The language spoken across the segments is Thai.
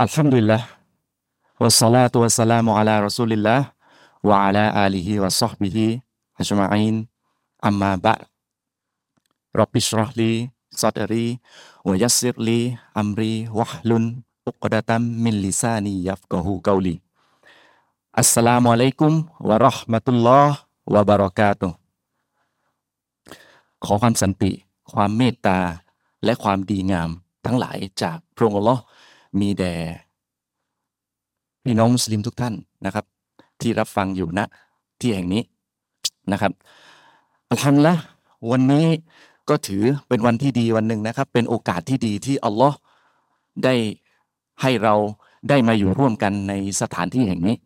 الحمد لله والصلاة والسلام على رسول الله وعلى آله وصحبه أجمعين أما بعد رب اشرح لي صدري ويسر لي أمري واحلل عقدة من لساني يفقهوا قولي السلام عليكم ورحمة الله وبركاتهขอความสันติ ความเมตตา และความดีงามทั้งหลายจากพระองค์อัลลอฮ์ มีแด่พี่น้องมุสลิมทุกท่านนะครับ ที่รับฟังอยู่ณที่แห่งนี้นะครับอัลฮัมละวันนี้ก็ถือเป็นวันที่ดีวันหนึ่งนะครับ เป็นโอกาสที่ดีที่อัลลอฮ์ได้ให้เราได้มาอยู่ร่วมกันในสถานที่แห่งนี้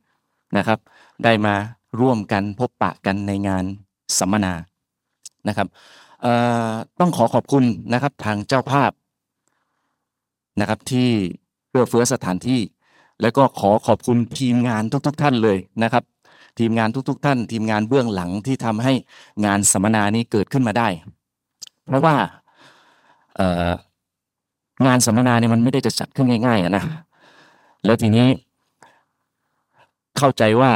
นะครับ ได้มาร่วมกันพบปะกันในงานสัมมนานะครับต้องขอขอบคุณนะครับทางเจ้าภาพนะครับที่ เพื่อเฟื้อสถานที่ แล้วก็ขอขอบคุณทีมงานทุกๆทท่านเลยนะครับ ทีมงานทุก ๆทท่าน ทีมงานเบื้องหลังที่ทำให้งานสัมมนานี้เกิดขึ้นมาได้ เพราะว่างานสัมมนาเนี่ยมันไม่ได้จะจัดขึ้นง่ายๆนะแล้วทีนี้เข้าใจว่า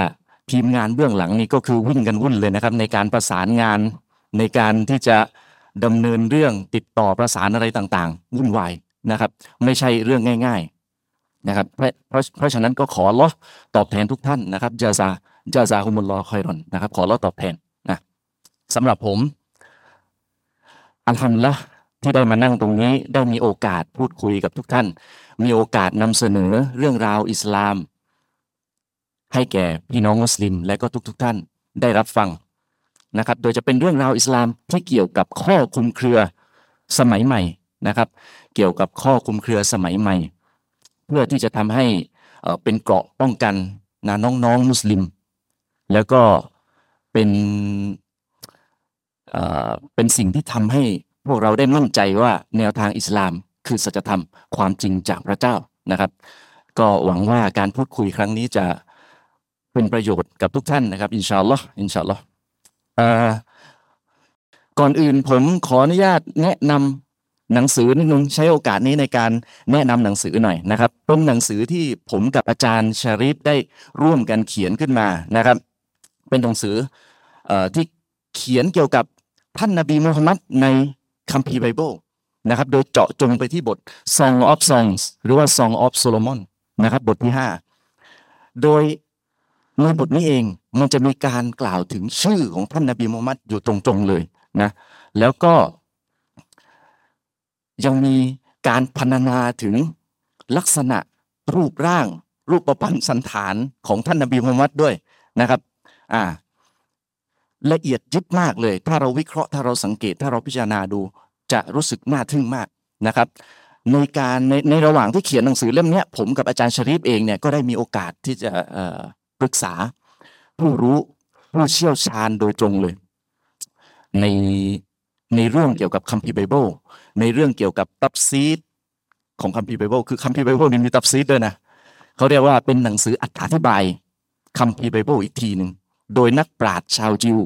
ทีมงานเบื้องหลังนี่ก็คือวิ่งกันวุ่นเลยนะครับ ในการประสานงานในการที่จะดำเนินเรื่องติดต่อประสานอะไรต่างๆวุ่นวายนะครับ ไม่ใช่เรื่องง่าย ๆ นะครับเพราะเพราะฉะนั้นก็ขอรอตอบแทนทุกท่านนะครับจาซาจาซาฮุมุลลอฮ์คอยรอนนะครับขอรอตอบแทนนะสำหรับผมอัลฮัมละที่ได้มานั่งตรงนี้ได้มีโอกาสพูดคุยกับทุกท่าน มีโอกาสนำเสนอเรื่องราวอิสลาม ให้แก่พี่น้องมุสลิม และก็ทุกๆทท่านได้รับฟังนะครับ โดยจะเป็นเรื่องราวอิสลามที่เกี่ยวกับข้อคุมเครือสมัยใหม่นะครับ เกี่ยวกับข้อคุมเครือสมัยใหม่ เพื่อที่จะทำให้เป็นเกราะป้องกันนะน้องๆมุสลิม แล้วก็เป็นเป็นสิ่งที่ทำให้พวกเราได้มั่นใจว่าแนวทางอิสลามคือสัจธรรมความจริงจากพระเจ้านะครับ ก็หวังว่าการพูดคุยครั้งนี้จะเป็นประโยชน์กับทุกท่านนะครับอินชาอัลลอฮ์อินชาอัลลอฮ์เออก่อนอื่นผมขออนุญาตแนะนำ หนังสือนิดนึงใช้โอกาสนี้ในการแนะนำหนังสือหน่อยนะครับเป็นหนังสือที่ผมกับอาจารย์ชาริฟได้ร่วมกันเขียนขึ้นมานะครับ เป็นหนังสือเอ่อที่เขียนเกี่ยวกับท่านนบีมูฮัมมัดในคัมภีร์ไบเบิลนะครับ โดยเจาะจงไปที่บท Song of Songs หรือว่า Song of Solomon นะครับบทที่ 5 โดยในบทนี้เองมันจะมีการกล่าวถึงชื่อของท่านนบีมูฮัมมัดอยู่ตรงๆเลยนะแล้วก็ ยังมีการพรรณนาถึงลักษณะรูปร่าง รูปประพันธ์สันฐานของท่านนบีมูฮัมมัดด้วยนะครับอ่าละเอียดยิบมากเลย ถ้าเราวิเคราะห์ถ้าเราสังเกต ถ้าเราพิจารณาดูจะรู้สึกน่าทึ่งมากนะครับ ในการในในระหว่างที่เขียนหนังสือเล่มนี้ผมกับอาจารย์ชริฟเองเนี่ยก็ได้มีโอกาสที่จะปรึกษาผู้รู้ผู้เชี่ยวชาญโดยตรงเลย ใน ในเรื่องเกี่ยวกับคัมภีร์ไบเบิลในเรื่องเกี่ยวกับตัฟซีรของคัมภีร์ไบเบิลคือคัมภีร์ไบเบิลนี่มีตัฟซีรด้วยนะเขาเรียกว่าเป็นหนังสืออธิบายคัมภีร์ไบเบิลอีกทีหนึ่งโดยนักปราชญ์ชาวยิว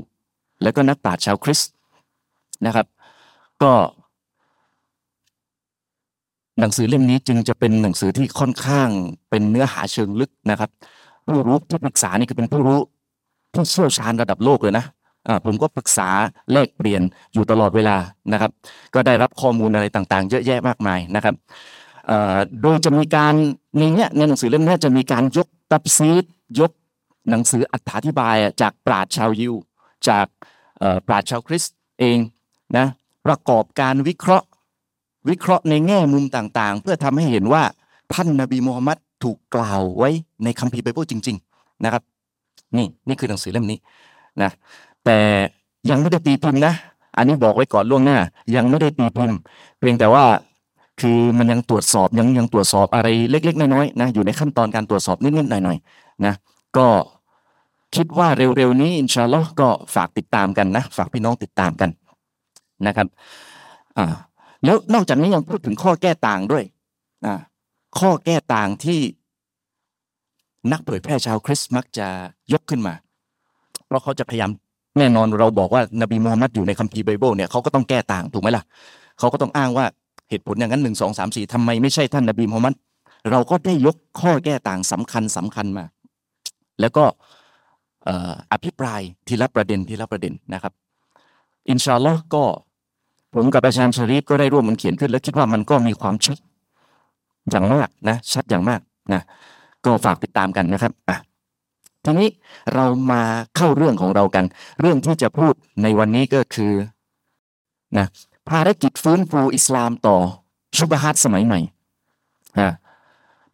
และก็นักปราชญ์ชาวคริสต์นะครับ ก็ หนังสือเล่มนี้จึงจะเป็นหนังสือที่ค่อนข้างเป็นเนื้อหาเชิงลึกนะครับผู้รู้ที่ปรึกษานี่คือเป็นผู้รู้ที่เชี่ยวชาญระดับโลกเลยนะ ผมก็ปรึกษาแลกเปลี่ยนอยู่ตลอดเวลานะครับ ก็ได้รับข้อมูลอะไรต่างๆ เยอะแยะมากมายนะครับอ่อโดยจะมีการในเนี้ยในหนังสือเล่มนี้จะมีการยกตัฟซีรยกหนังสืออธิบายจากปราชญ์ชาวยิว จากปราชญ์ชาวคริสต์เองนะประกอบการวิเคราะห์วิเคราะห์ในแง่มุมต่างๆ เพื่อทำให้เห็นว่าท่านนบีมูฮัมมัดถูกกล่าวไว้ในคัมภีร์ไบเบิลจริง ๆ นะครับ นี่นี่คือหนังสือเล่มนี้นะ แต่ยังไม่ได้ตีพิมพ์นะ อันนี้บอกไว้ก่อนล่วงหน้า ยังไม่ได้ตีพิมพ์เพียงแต่ว่าคือมันยังตรวจสอบยังยังตรวจสอบอะไรเล็ก ๆ น้อยๆนะอยู่ในขั้นตอนการตรวจสอบนิดๆหน่อยๆนะก็คิดว่าเร็วๆนี้อินชาอัลลอฮ์ก็ฝากติดตามกันนะ ฝากพี่น้องติดตามกันนะครับอ่าแล้วนอกจากนี้ยังพูดถึงข้อแก้ต่างด้วยอ่าข้อแก้ต่างที่นักเผยแพร่ชาวคริสต์มักจะยกขึ้นมา เพราะเขาจะพยายาม แน่นอนเราบอกว่านบีมูฮัมมัดอยู่ในคัมภีร์ไบเบิลเนี่ยเขาก็ต้องแก้ต่างถูกไหมล่ะเขาก็ต้องอ้างว่าเหตุผลอย่างนั้นหนึ่งสองสามสี่ทำไมไม่ใช่ท่านนบีมูฮัมมัดเราก็ได้ยกข้อแก้ต่างสำคัญสำคัญมา แล้วก็อภิปรายทีละประเด็นทีละประเด็นนะครับ อินชาอัลลอฮ์ก็ผมกับอาจารย์ชรีฟก็ได้ร่วมมันเขียนขึ้น แล้วคิดว่ามันก็มีความชัดอย่างมากนะชัดอย่างมากนะก็ฝากติดตามกันนะครับอะ ทีนี้เรามาเข้าเรื่องของเรากัน เรื่องที่จะพูดในวันนี้ก็คือนะภารกิจฟื้นฟูอิสลามต่อชุบฮัตสมัยใหม่อ่า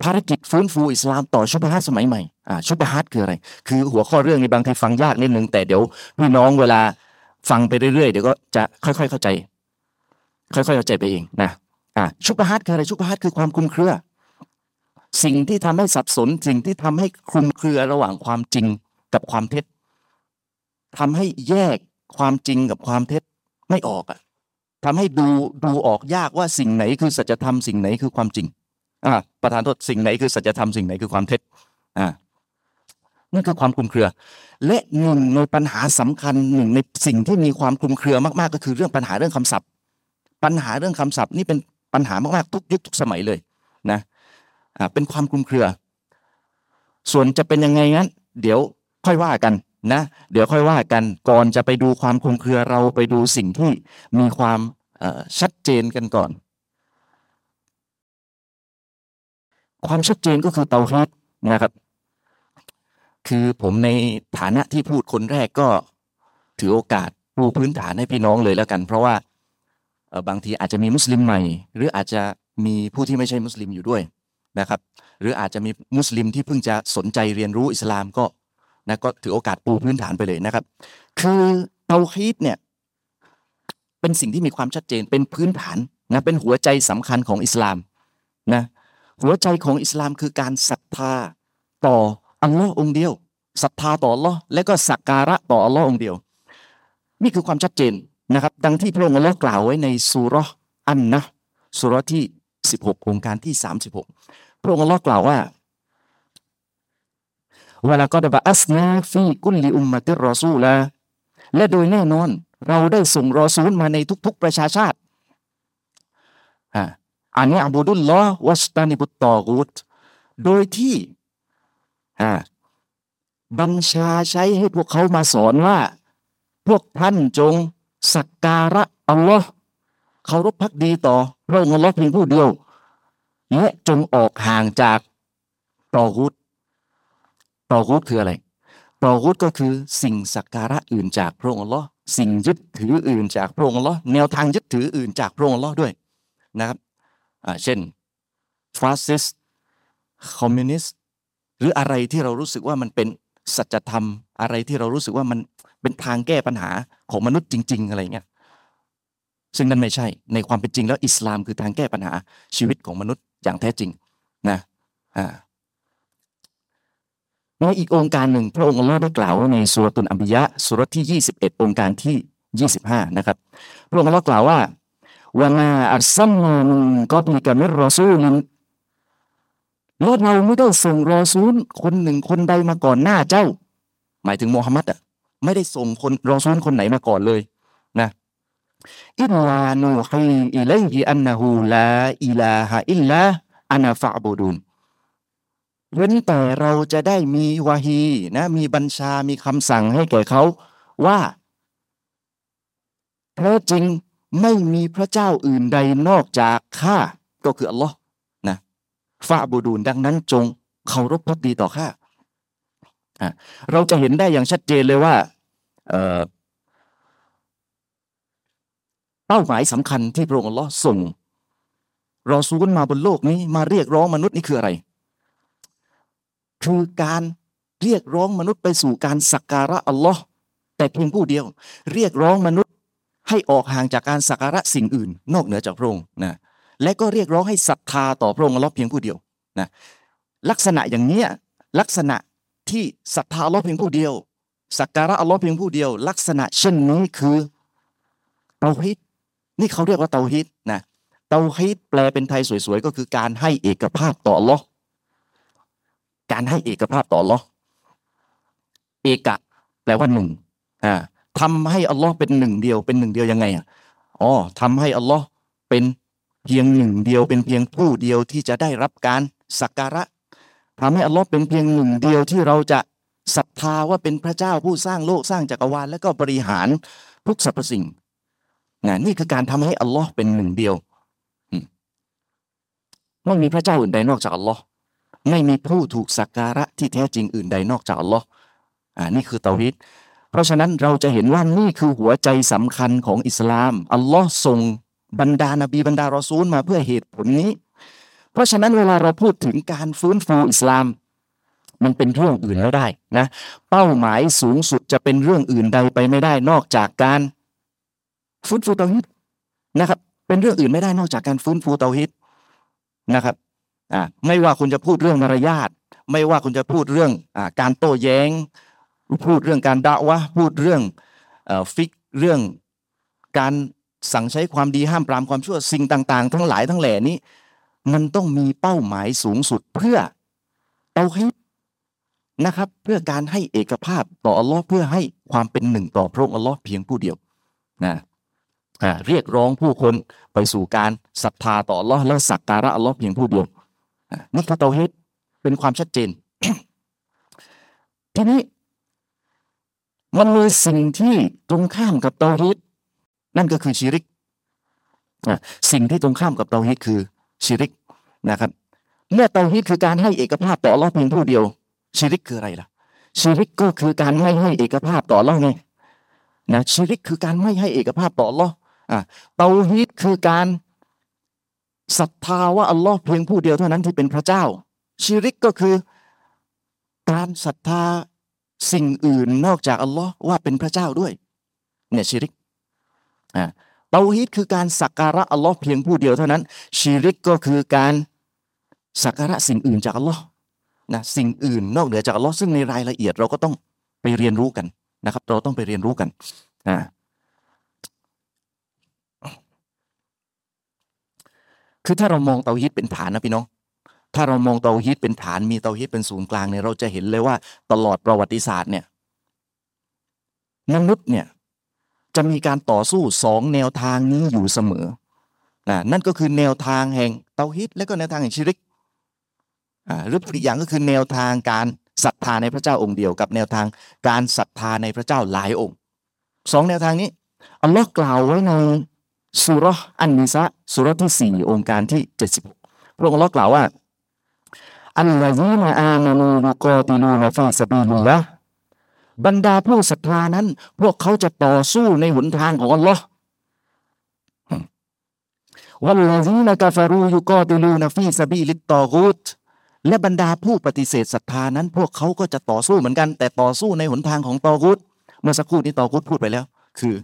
ภารกิจฟื้นฟูอิสลามต่อชุบฮัตสมัยใหม่อ่าชุบฮัตคืออะไร คือหัวข้อเรื่องในบางทีฟังยากนิดนึงแต่เดี๋ยวพี่น้องเวลาฟังไปเรื่อยๆเดี๋ยวก็จะค่อย ๆ เข้าใจ ค่อยๆเข้าใจไปเองนะอ่าชุบฮัตคืออะไรชุบฮัตคือความคุมเครือ สิ่งที่ทำให้สับสน สิ่งที่ทำให้คลุมเครือระหว่างความจริงกับความเท็จทำให้แยกความจริงกับความเท็จไม่ออกอะทำให้ดูดูออกยากว่าสิ่งไหนคือสัจธรรมสิ่งไหนคือความจริงอ่าประธานโทษสิ่งไหนคือสัจธรรมสิ่งไหนคือความเท็จอ่านั่นคือความคลุมเครือ และหนึ่งในปัญหาสำคัญหนึ่งในสิ่งที่มีความคลุมเครือมากๆ ก็คือเรื่องปัญหาเรื่องคำศัพท์ ปัญหาเรื่องคำศัพท์นี่เป็นปัญหามากๆทุกยุคทุกสมัยเลยนะ เป็นความคลุมเครือ ส่วนจะเป็นยังไงงั้น เดี๋ยวค่อยว่ากันนะเดี๋ยวค่อยว่ากันก่อนจะไปดูความคลุมเครือเราไปดูสิ่งที่มีความชัดเจนกันก่อน ความชัดเจนก็คือเตาฮีดนะครับ คือผมในฐานะที่พูดคนแรกก็ถือโอกาสปูพื้นฐานให้พี่น้องเลยแล้วกัน เพราะว่าบางทีอาจจะมีมุสลิมใหม่ หรืออาจจะมีผู้ที่ไม่ใช่มุสลิมอยู่ด้วย นะครับหรืออาจจะมีมุสลิมที่เพิ่งจะสนใจเรียนรู้อิสลามก็นะก็ถือโอกาสปูพื้นฐานไปเลยนะครับ คือเตาฮีดเนี่ยเป็นสิ่งที่มีความชัดเจนเป็นพื้นฐานนะเป็นหัวใจสำคัญของอิสลามนะหัวใจของอิสลามคือการศรัทธาต่ออัลลอฮ์องเดียวศรัทธาต่ออัลลอฮ์และก็สักการะต่ออัลลอฮ์องเดียว นี่คือความชัดเจนนะครับ ดังที่พระองค์อัลลอฮ์กล่าวไว้ในสุรอันนะสุรที่ 16 องค์การที่ 36 พระองค์ลอกล่าวว่าเวลาก็ดบอัสนาฟีกุลลิอุมมะติรรอซูลาและโดยแน่นอน เราได้ส่งรอซูลมาในทุกๆประชาชาติอันนี้อับูดุลลอวัสตานิบุตตอกุตโดยที่บัญชาใช้ให้พวกเขามาสอนว่า พวกท่านจงสักการะอัลลอฮ์ เคารพพักดีต่อพระองค์ลลอเพียงผู้เดียวและจงออกห่างจากตอกุตตอกุตคืออะไรตอกุตก็คือสิ่งสักการะอื่นจากพระองค์อัลลอฮ์สิ่งยึดถืออื่นจากพระองค์อัลลอฮ์แนวทางยึดถืออื่นจากพระองค์อัลลอฮ์ด้วยนะครับเช่นฟาสซิสต์คอมมิวนิสต์หรืออะไรที่เรารู้สึกว่ามันเป็นสัจธรรมอะไรที่เรารู้สึกว่ามันเป็นทางแก้ปัญหาของมนุษย์จริง ๆ อะไรเงี้ย ซึ่งนั่นไม่ใช่ ในความเป็นจริงแล้วอิสลามคือทางแก้ปัญหาชีวิตของมนุษย์อย่างแท้จริงนะอ่าในอีกองค์การหนึ่งพระองค์อัลลอฮ์ได้กล่าวในสุรตุนอัมบิยะสุรที่ 21 องค์การที่ 25 นะครับ พระองค์อัลลอฮ์กล่าวว่าวะมาอัลซัมนามินกอบลิกะมิรรอซูลินและเราไม่ได้ส่งรอซูลคนหนึ่งคนใดมาก่อนหน้าเจ้า หมายถึงมูฮัมหมัดอะไม่ได้ส่งคนรอซูลคนไหนมาก่อนเลย อิลลานูฮีอิเลยฮิอันนะฮูลาอิลาฮะอิลลาอานาฟะบูดุนเว้นแต่เราจะได้มีวาฮีนะมีบัญชามีคำสั่งให้แก่เขาว่าแท้จริงไม่มีพระเจ้าอื่นใดนอกจากข้าก็คืออัลลอฮ์นะฟาบูดูนดังนั้นจงเคารพพักดีต่อข้าเราจะเห็นได้อย่างชัดเจนเลยว่า เอ่อ เป้าหมายสำคัญที่พระองค์ลลอส่งรอซูลมาบนโลกนี้มาเรียกร้องมนุษย์นี่คืออะไร คือการเรียกร้องมนุษย์ไปสู่การสักการะอัลลอฮ์แต่เพียงผู้เดียว เรียกร้องมนุษย์ให้ออกห่างจากการสักการะสิ่งอื่น นอกเหนือจากพระองค์นะและก็เรียกร้องให้ศรัทธาต่อพระองค์อัลลอฮ์เพียงผู้เดียวนะลักษณะอย่างนี้ลักษณะที่ศรัทธาอัลลอฮ์เพียงผู้เดียวสักการะอัลลอฮ์เพียงผู้เดียว ลักษณะเช่นนี้คือเตาฮีด นี่เขาเรียกว่าเตาฮีดนะเตาฮีดแปลเป็นไทยสวยๆ ก็คือการให้เอกภาพต่ออัลลอฮ์การให้เอกภาพต่ออัลลอฮ์เอกะ แปลว่าหนึ่งอ่าทำให้อัลลอฮ์เป็นหนึ่งเดียวเป็นหนึ่งเดียวยังไงอะอ๋อทำให้อัลลอฮ์เป็นเพียงหนึ่งเดียวเป็นเพียงผู้เดียวที่จะได้รับการสักการะทำให้อัลลอฮ์เป็นเพียงหนึ่งเดียวที่เราจะศรัทธาว่าเป็นพระเจ้าผู้สร้างโลกสร้างจักรวาลและก็บริหารทุกสรรพสิ่ง นะนี่คือการทำให้อัลลอฮ์เป็นหนึ่งเดียวไม่มีพระเจ้าอื่นใดนอกจากอัลลอฮ์ไม่มีผู้ถูกสักการะที่แท้จริงอื่นใดนอกจากอัลลอฮ์อ่านี่คือเตาฮิดเพราะฉะนั้นเราจะเห็นว่านี่คือหัวใจสำคัญของอิสลาม อัลลอฮ์ส่งบรรดานบีบรรดารอซูลมาเพื่อเหตุผลนี้ เพราะฉะนั้นเวลาเราพูดถึงการฟื้นฟูอิสลาม มันเป็นเรื่องอื่นไม่ได้นะ เป้าหมายสูงสุดจะเป็นเรื่องอื่นใดไปไม่ได้นอกจากการ ฟื้นฟูเตาฮิดนะครับ เป็นเรื่องอื่นไม่ได้นอกจากการฟื้นฟูเตาฮิดนะครับอ่าไม่ว่าคุณจะพูดเรื่องมารยาทไม่ว่าคุณจะพูดเรื่องอ่าการโต้แย้ง พูดเรื่องการด่าวะพูดเรื่องเอ่อฟิกเรื่องการสั่งใช้ความดีห้ามปรามความชั่วสิ่งต่าง ๆ ทั้งหลายทั้งแหล่นี้ มันต้องมีเป้าหมายสูงสุดเพื่อเอาให้นะครับ เพื่อการให้เอกภาพต่ออัลลอฮ์เพื่อให้ความเป็นหนึ่งต่อพระองค์อัลลอฮ์เพียงผู้เดียวนะ เรียกร้องผู้คนไปสู่การศรัทธาต่อลอและสักการะอัลลอฮ์เพียงผู้เดียวนี่คือเตาฮิดเป็นความชัดเจน ทีนี้มันมีสิ่งที่ตรงข้ามกับเตาฮิดนั่นก็คือชิริกสิ่งที่ตรงข้ามกับเตาฮิดคือชิริกนะครับเมื่อเตาฮิดคือการให้เอกภาพต่อลอเพียงผู้เดียวชิริกคืออะไรล่ะชิริกก็คือการไม่ให้เอกภาพต่อลอไงนะชิริกคือการไม่ให้เอกภาพต่อลอ อ่าเตาฮิดคือการศรัทธาว่าอัลลอฮ์เพียงผู้เดียวเท่านั้นที่เป็นพระเจ้า ชิริกก็คือการศรัทธาสิ่งอื่นนอกจากอัลลอฮ์ว่าเป็นพระเจ้าด้วยเนี่ยชิริกอ่าเตาฮีดคือการสักการะอัลลอฮ์เพียงผู้เดียวเท่านั้น ชิริกก็คือการสักการะสิ่งอื่นจากอัลลอฮ์นะสิ่งอื่นนอกเหนือจากอัลลอฮ์ซึ่งในรายละเอียดเราก็ต้องไปเรียนรู้กันนะครับ เราต้องไปเรียนรู้กันอ่า คือถ้าเรามองเตาฮีดเป็นฐานนะพี่น้อง ถ้าเรามองเตาฮีดเป็นฐานมีเตาฮีดเป็นศูนย์กลางเนี่ยเราจะเห็นเลยว่าตลอดประวัติศาสตร์เนี่ยมนุษย์เนี่ยจะมีการต่อสู้สองแนวทางนี้อยู่เสมอนะนั่นก็คือแนวทางแห่งเตาฮิดและก็แนวทางแห่งชิริกอ่าหรืออีกอย่างก็คือแนวทางการศรัทธาในพระเจ้าองค์เดียวกับแนวทางการศรัทธาในพระเจ้าหลายองค์สองแนวทางนี้อัลลอฮ์กล่าวไว้ใน ซูเราะฮ์อันนิซาอ์ซูเราะฮ์ที่สี่โองการที่เจ็ดสิบพระองค์อัลลอฮ์กล่าวว่าالذين آمنوا يقاتلون في سبيل اللهบรรดาผู้ศรัทธานั้น พวกเขาจะต่อสู้ในหนทางของอัลลอฮ์والذين كفروا يقاتلون في سبيل الطاغوتและบรรดาผู้ปฏิเสธศรัทธานั้น พวกเขาก็จะต่อสู้เหมือนกัน แต่ต่อสู้ในหนทางของตอกุตเมื่อสักครู่นี้ตอกุตพูดไปแล้ว คือ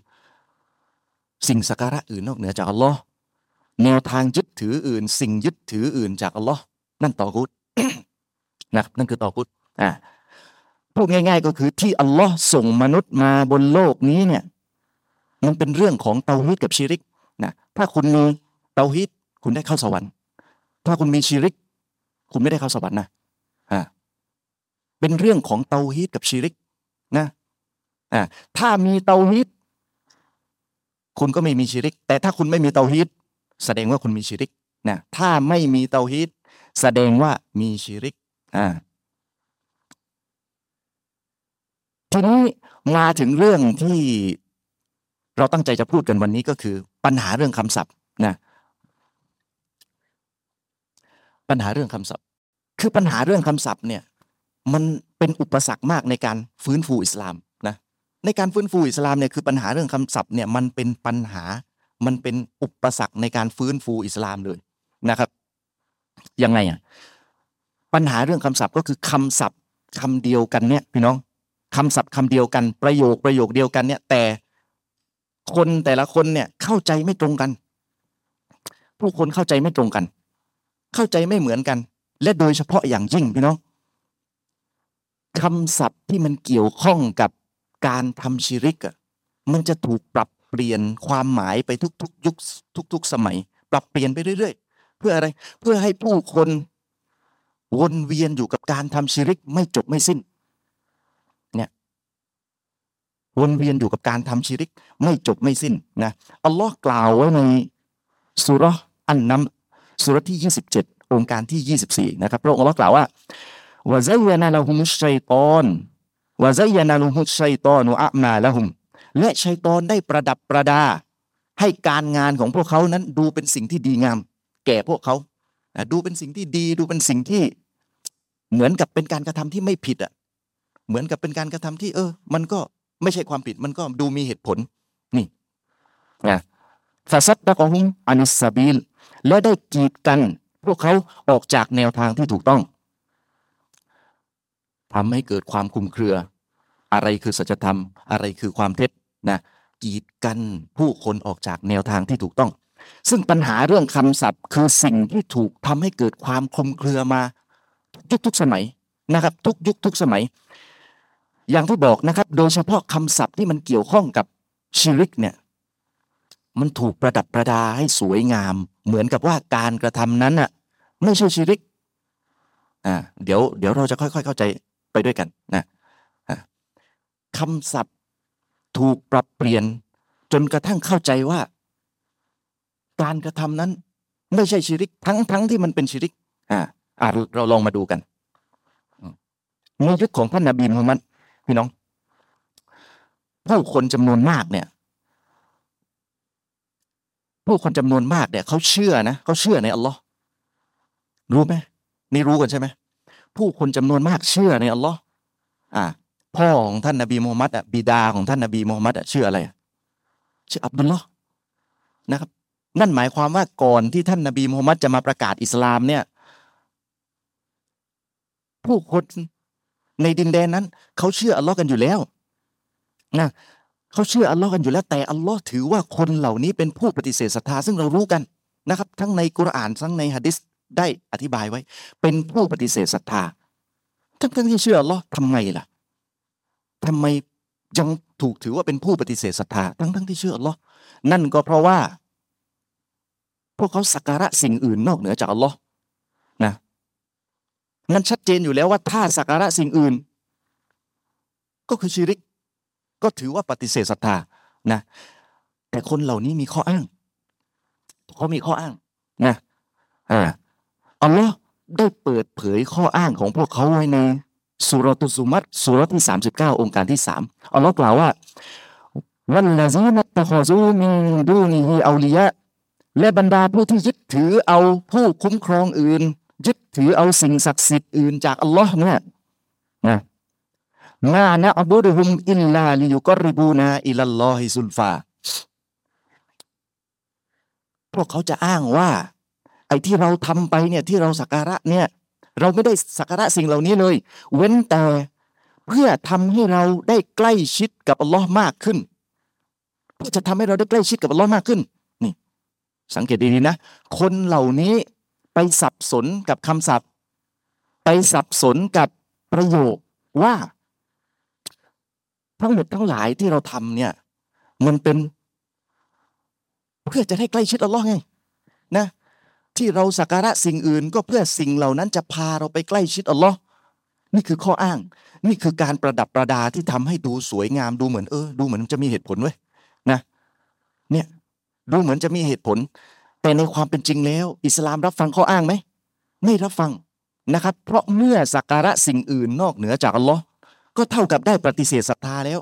สิ่งสักการะอื่นนอกเหนือจากอัลลอฮ์แนวทางยึดถืออื่น สิ่งยึดถืออื่นจากอัลลอฮ์นั่นต่อกุตนะนั่นคือต่อกุตอ่าพูดง่าย ๆ ก็คือที่อัลลอฮ์ส่งมนุษย์มาบนโลกนี้เนี่ย มันเป็นเรื่องของเตาฮิดกับชิริกนะถ้าคุณมีเตาฮิดคุณได้เข้าสวรรค์ ถ้าคุณมีชิริก คุณไม่ได้เข้าสวรรค์นะอ่าเป็นเรื่องของเตาฮิดกับชิริกนะอ่าถ้ามีเตาฮิด คุณก็ไม่มีชิริก แต่ถ้าคุณไม่มีเตาฮิดแสดงว่าคุณมีชิริกนะถ้าไม่มีเตาฮิดแสดงว่ามีชิริกอ่าทีนี้มาถึงเรื่องที่เราตั้งใจจะพูดกันวันนี้ก็คือ ปัญหาเรื่องคำศัพท์นะปัญหาเรื่องคำศัพท์ คือปัญหาเรื่องคำศัพท์เนี่ย มันเป็นอุปสรรคมากในการฟื้นฟูอิสลาม ในการฟื้นฟูอิสลามเนี่ยคือปัญหาเรื่องคำศัพท์เนี่ยมันเป็นปัญหา มันเป็นอุปสรรคในการฟื้นฟูอิสลามเลยนะครับ ยังไงอะปัญหาเรื่องคำศัพท์ก็คือคำศัพท์คำเดียวกันเนี่ยพี่น้องคำศัพท์คำเดียวกันประโยคประโยคเดียวกันเนี่ย แต่คนแต่ละคนเนี่ยเข้าใจไม่ตรงกัน ผู้คนเข้าใจไม่ตรงกัน เข้าใจไม่เหมือนกัน และโดยเฉพาะอย่างยิ่งพี่น้องคำศัพท์ที่มันเกี่ยวข้องกับ การทำชิริกอะมันจะถูกปรับเปลี่ยนความหมายไปทุกๆยุคทุก ๆ สมัย ปรับเปลี่ยนไปเรื่อย ๆ เพื่ออะไรเพื่อให้ผู้คนวนเวียนอยู่กับการทำชิริกไม่จบไม่สิ้นเนี่ยวนเวียนอยู่กับการทำชิริกไม่จบไม่สิ้นนะอัลลอฮ์กล่าวไว้ในสุรอันนัมสุรที่ 27 องค์การที่ 24 นะครับพระองค์อัลลาะห์กล่าวว่าวะซัยยนะละฮุมุชชัยตอน วะซัยยนะละฮุมุชัยตอนุอะมาละฮุม และชัยตอนได้ประดับประดา ให้การงานของพวกเขานั้นดูเป็นสิ่งที่ดีงาม แก่พวกเขาดูเป็นสิ่งที่ดีดูเป็นสิ่งที่ เหมือนกับเป็นการกระทำที่ไม่ผิดอะ เหมือนกับเป็นการกระทำที่ เออ มันก็ไม่ใช่ความผิดมันก็ดูมีเหตุผล นี่นะฟาซัดดะกอฮุมอานิสซาบิลและได้กีดกัน พวกเขาออกจากแนวทางที่ถูกต้อง ทำให้เกิดความคลุมเครือ อะไรคือสัจธรรม อะไรคือความเท็จนะกีดกันผู้คนออกจากแนวทางที่ถูกต้อง ซึ่งปัญหาเรื่องคำศัพท์ คือสิ่งที่ถูกทำให้เกิดความคลุมเครือมาทุกทุกสมัยนะครับ ทุกยุคทุกสมัย อย่างที่บอกนะครับ โดยเฉพาะคำศัพท์ที่มันเกี่ยวข้องกับชีริกเนี่ยมันถูกประดับประดาให้สวยงาม เหมือนกับว่าการกระทำนั้นน่ะไม่ใช่ชีริกอ่าเดี๋ยวเดี๋ยวเราจะค่อย ๆ เข้าใจ ไปด้วยกันนะอ่าคำศัพท์ถูกปรับเปลี่ยนจนกระทั่งเข้าใจว่า การกระทำนั้น ไม่ใช่ชีริก ทั้งทั้งที่มันเป็นชีริก อ่าเราลองมาดูกันในยุคของท่านนบีมุฮัมมัดพี่น้องผู้คนจำนวนมากเนี่ยผู้คนจำนวนมากเนี่ยเขาเชื่อนะเขาเชื่อในอัลลอฮ์รู้ไหมนี่รู้กันใช่ไหม ผู้คนจำนวนมากเชื่อในอัลลอฮ์อ่าพ่อของท่านนบีมูฮัมมัดอะบิดาของท่านนบีมูฮัมมัดอะชื่ออะไรอะชื่ออับดุลลอฮ์นะครับ นั่นหมายความว่าก่อนที่ท่านนบีมูฮัมมัดจะมาประกาศอิสลามเนี่ย ผู้คนในดินแดนนั้น เขาเชื่ออัลลอฮ์กันอยู่แล้วนะเขาเชื่ออัลลอฮ์กันอยู่แล้ว แต่อัลลอฮ์ถือว่าคนเหล่านี้เป็นผู้ปฏิเสธศรัทธาซึ่งเรารู้กันนะครับ ทั้งในกุรอานทั้งในฮะดิษ ได้อธิบายไว้ เป็นผู้ปฏิเสธศรัทธา ทั้งทั้งที่เชื่ออัลลอฮ์ทำไงล่ะทำไมยังถูกถือว่าเป็นผู้ปฏิเสธศรัทธาทั้งทั้งที่เชื่ออัลลอฮ์นั่นก็เพราะว่า พวกเขาสักการะสิ่งอื่นนอกเหนือจากอัลลอฮ์นะงั้นชัดเจนอยู่แล้วว่าถ้าสักการะสิ่งอื่น ก็คือชิริก ก็ถือว่าปฏิเสธศรัทธานะแต่คนเหล่านี้มีข้ออ้างเขามีข้ออ้างนะอ่า อัลลอฮ์ได้เปิดเผยข้ออ้างของพวกเขาไว้ในสุรตุสุมัตสุรที่ 39 องค์การที่สามอัลลอฮ์กล่าวว่าวันละซีนัตตะคอซูมิดูนีฮีเอาลียะและบรรดาผู้ที่ยึดถือเอาผู้คุ้มครองอื่น ยึดถือเอาสิ่งศักดิ์สิทธิ์อื่นจากอัลลอฮ์เนี่ยนะมานะอับุดุฮุมอิลลาลิยุกริบูนาอิลลลอฮิซุลฟาพวกเขาจะอ้างว่า ไอ้ที่เราทำไปเนี่ยที่เราสักการะเนี่ยเราไม่ได้สักการะสิ่งเหล่านี้เลย เว้นแต่เพื่อทำให้เราได้ใกล้ชิดกับอัลลอฮ์มากขึ้นเพื่อจะทำให้เราได้ใกล้ชิดกับอัลลอฮ์มากขึ้นนี่ สังเกตดีๆนะ คนเหล่านี้ไปสับสนกับคำศัพท์ ไปสับสนกับประโยคว่า ทั้งหมดทั้งหลายที่เราทำเนี่ย มันเป็น เพื่อจะได้ใกล้ชิดอัลลอฮ์ไง นะ ที่เราสักการะสิ่งอื่น ก็เพื่อสิ่งเหล่านั้นจะพาเราไปใกล้ชิดอัลลอฮ์นี่คือข้ออ้าง นี่คือการประดับประดาที่ทำให้ดูสวยงามดูเหมือนเออ ดูเหมือนจะมีเหตุผลเว้ยนะเนี่ยดูเหมือนจะมีเหตุผล แต่ในความเป็นจริงแล้ว อิสลามรับฟังข้ออ้างไหมไม่รับฟังนะครับ เพราะเมื่อสักการะสิ่งอื่นนอกเหนือจากอัลลอฮ์ก็เท่ากับได้ปฏิเสธศรัทธาแล้ว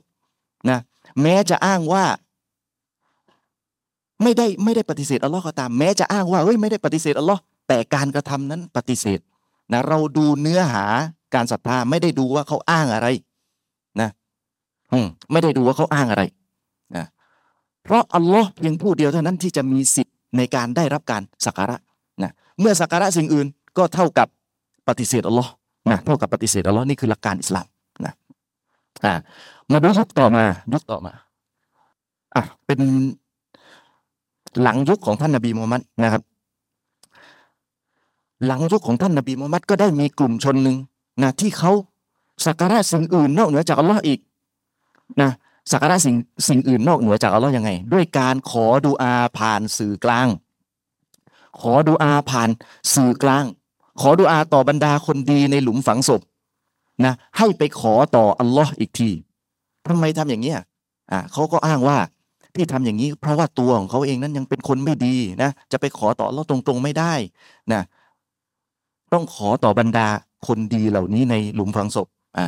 นะแม้จะอ้างว่า ไม่ได้ไม่ได้ปฏิเสธอัลลอฮ์ก็ตามแม้จะอ้างว่าเฮ้ยไม่ได้ปฏิเสธอัลลอฮ์แต่การกระทำนั้นปฏิเสธนะเราดูเนื้อหาการศรัทธาไม่ได้ดูว่าเขาอ้างอะไรนะอืมไม่ได้ดูว่าเขาอ้างอะไรนะเพราะอัลลอฮ์เพียงผู้เดียวเท่านั้นที่จะมีสิทธิ์ในการได้รับการสักการะนะเมื่อสักการะสิ่งอื่นก็เท่ากับปฏิเสธอัลลอฮ์นะเท่ากับปฏิเสธอัลลอฮ์นี่คือหลักการอิสลามนะอ่ามาดูยุคต่อมายุคต่อมาอะเป็น หลังยุคของท่านนบีมูฮัมมัดนะครับ หลังยุคของท่านนบีมูฮัมมัดก็ได้มีกลุ่มชนหนึ่งนะที่เขาสักการะสิ่งอื่นนอกเหนือจากอัลลอฮ์อีกนะสักการะสิ่งสิ่งอื่นนอกเหนือจากอัลลอฮ์ยังไง ด้วยการขอดูอาผ่านสื่อกลาง ขอดูอาผ่านสื่อกลาง ขอดูอาต่อบรรดาคนดีในหลุมฝังศพนะให้ไปขอต่ออัลลอฮ์อีกทีทำไมทำอย่างเงี้ยอ่าเขาก็อ้างว่า ที่ทำอย่างนี้ เพราะว่าตัวของเขาเองนั้นยังเป็นคนไม่ดีนะจะไปขอต่อเราตรงๆไม่ได้นะต้องขอต่อบรรดาคนดีเหล่านี้ในหลุมฝังศพอ่า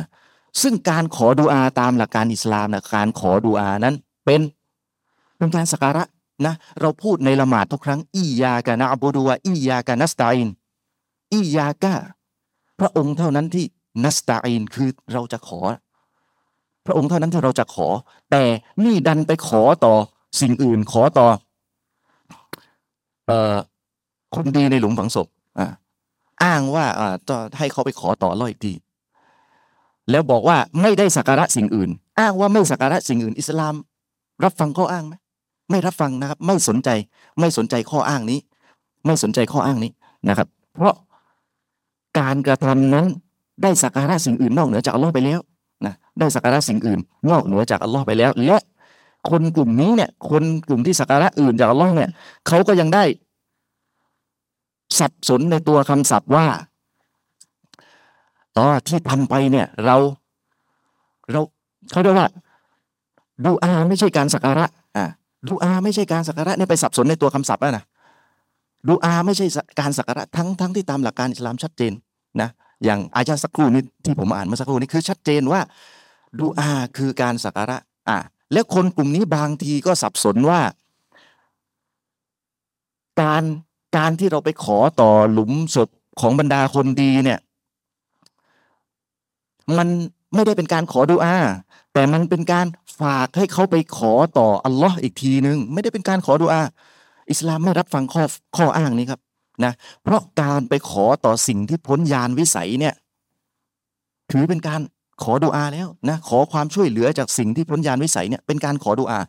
ซึ่งการขอดุอาตามหลักการอิสลามนะการขอดุอานั้นเป็นเป็นการสักการะนะเราพูดในละหมาดทุกครั้งอียากะนะอับูดุวะอียากะนัสตาอินอียากะพระองค์เท่านั้นที่นัสตาอินคือเราจะขอ พระองค์เท่านั้นที่เราจะขอ แต่นี่ดันไปขอต่อสิ่งอื่นขอต่อเอ่อคนดีในหลุมฝังศพอ่าอ้างว่าอ่าจะให้เขาไปขอต่อร้อยทีแล้วบอกว่าไม่ได้สักการะสิ่งอื่น อ้างว่าไม่สักการะสิ่งอื่น อิสลาม รับฟังข้ออ้างไหมไม่รับฟังนะครับ ไม่สนใจไม่สนใจข้ออ้างนี้ ไม่สนใจข้ออ้างนี้นะครับ เพราะการกระทำนั้นได้สักการะสิ่งอื่นนอกเหนือจากอัลลอฮ์ไปแล้ว นะได้สักการะสิ่งอื่น นอกเหนือจากอัลลอฮ์ไปแล้วและคนกลุ่มนี้เนี่ย คนกลุ่มที่สักการะอื่นจากอัลลอฮ์เนี่ยเขาก็ยังได้ สับสนในตัวคำศัพท์ว่าต่อที่ทำไปเนี่ย เรา เราเขาเรียกว่าดูอาไม่ใช่การสักการะอ่าดูอาไม่ใช่การสักการะเนี่ยไปสับสนในตัวคำศัพท์แล้วนะดูอาไม่ใช่การสักการะทั้งทั้งที่ตามหลักการอิสลามชัดเจนนะ อย่างอายะสักครู่นี้ที่ผมอ่านเมื่อสักครู่นี้คือชัดเจนว่าดูอาคือการสักการะอ่าแล้วคนกลุ่มนี้บางทีก็สับสนว่า การการที่เราไปขอต่อหลุมศพของบรรดาคนดีเนี่ย มันไม่ได้เป็นการขอดุอาแต่มันเป็นการฝากให้เขาไปขอต่ออัลลอฮ์อีกทีนึง ไม่ได้เป็นการขอดุอาอิสลามไม่รับฟังข้อข้ออ้างนี้ครับ นะเพราะการไปขอต่อสิ่งที่พ้นยานวิสัยเนี่ยถือเป็นการขอดุอาแล้วนะขอความช่วยเหลือจากสิ่งที่พ้นยานวิสัยเนี่ยเป็นการขอดุอา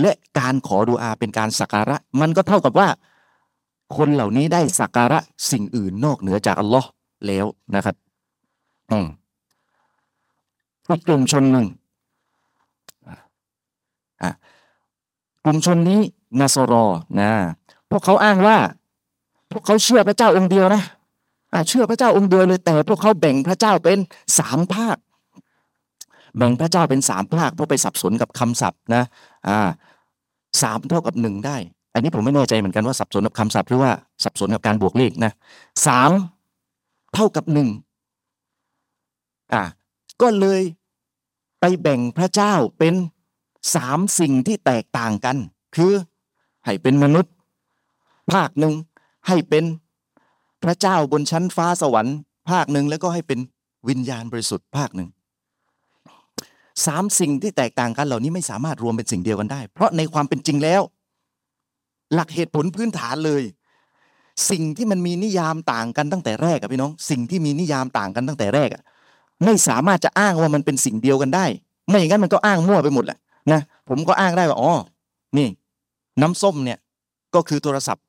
และการขอดุอาเป็นการสักการะ มันก็เท่ากับว่า คนเหล่านี้ได้สักการะสิ่งอื่นนอกเหนือจากอัลลอฮ์แล้วนะครับอืมอีกกลุ่มชนหนึ่งอะกลุ่มชนนี้นาซรอนะพวกเขาอ้างว่า พวกเขาเชื่อพระเจ้าองค์เดียวนะเชื่อพระเจ้าองค์เดียวเลย แต่พวกเขาแบ่งพระเจ้าเป็นสามภาค แบ่งพระเจ้าเป็นสามภาคเพราะไปสับสนกับคำศัพท์นะอ่าสามเท่ากับหนึ่งได้ อันนี้ผมไม่แน่ใจเหมือนกันว่าสับสนกับคำศัพท์หรือว่าสับสนกับการบวกเลขนะสามเท่ากับหนึ่งอ่าก็เลยไปแบ่งพระเจ้าเป็นสามสิ่งที่แตกต่างกัน คือให้เป็นมนุษย์ ภาคหนึ่ง ให้เป็นพระเจ้าบนชั้นฟ้าสวรรค์ภาคหนึ่งแล้วก็ให้เป็นวิญญาณบริสุทธิ์ภาคหนึ่งสามสิ่งที่แตกต่างกันเหล่านี้ไม่สามารถรวมเป็นสิ่งเดียวกันได้ เพราะในความเป็นจริงแล้ว หลักเหตุผลพื้นฐานเลย สิ่งที่มันมีนิยามต่างกันตั้งแต่แรกอะพี่น้อง สิ่งที่มีนิยามต่างกันตั้งแต่แรกอะไม่สามารถจะอ้างว่ามันเป็นสิ่งเดียวกันได้ ไม่อย่างนั้นมันก็อ้างมั่วไปหมดแหละนะผมก็อ้างได้ว่าอ๋อนี่ น้ำส้มเนี่ยก็คือโทรศัพท์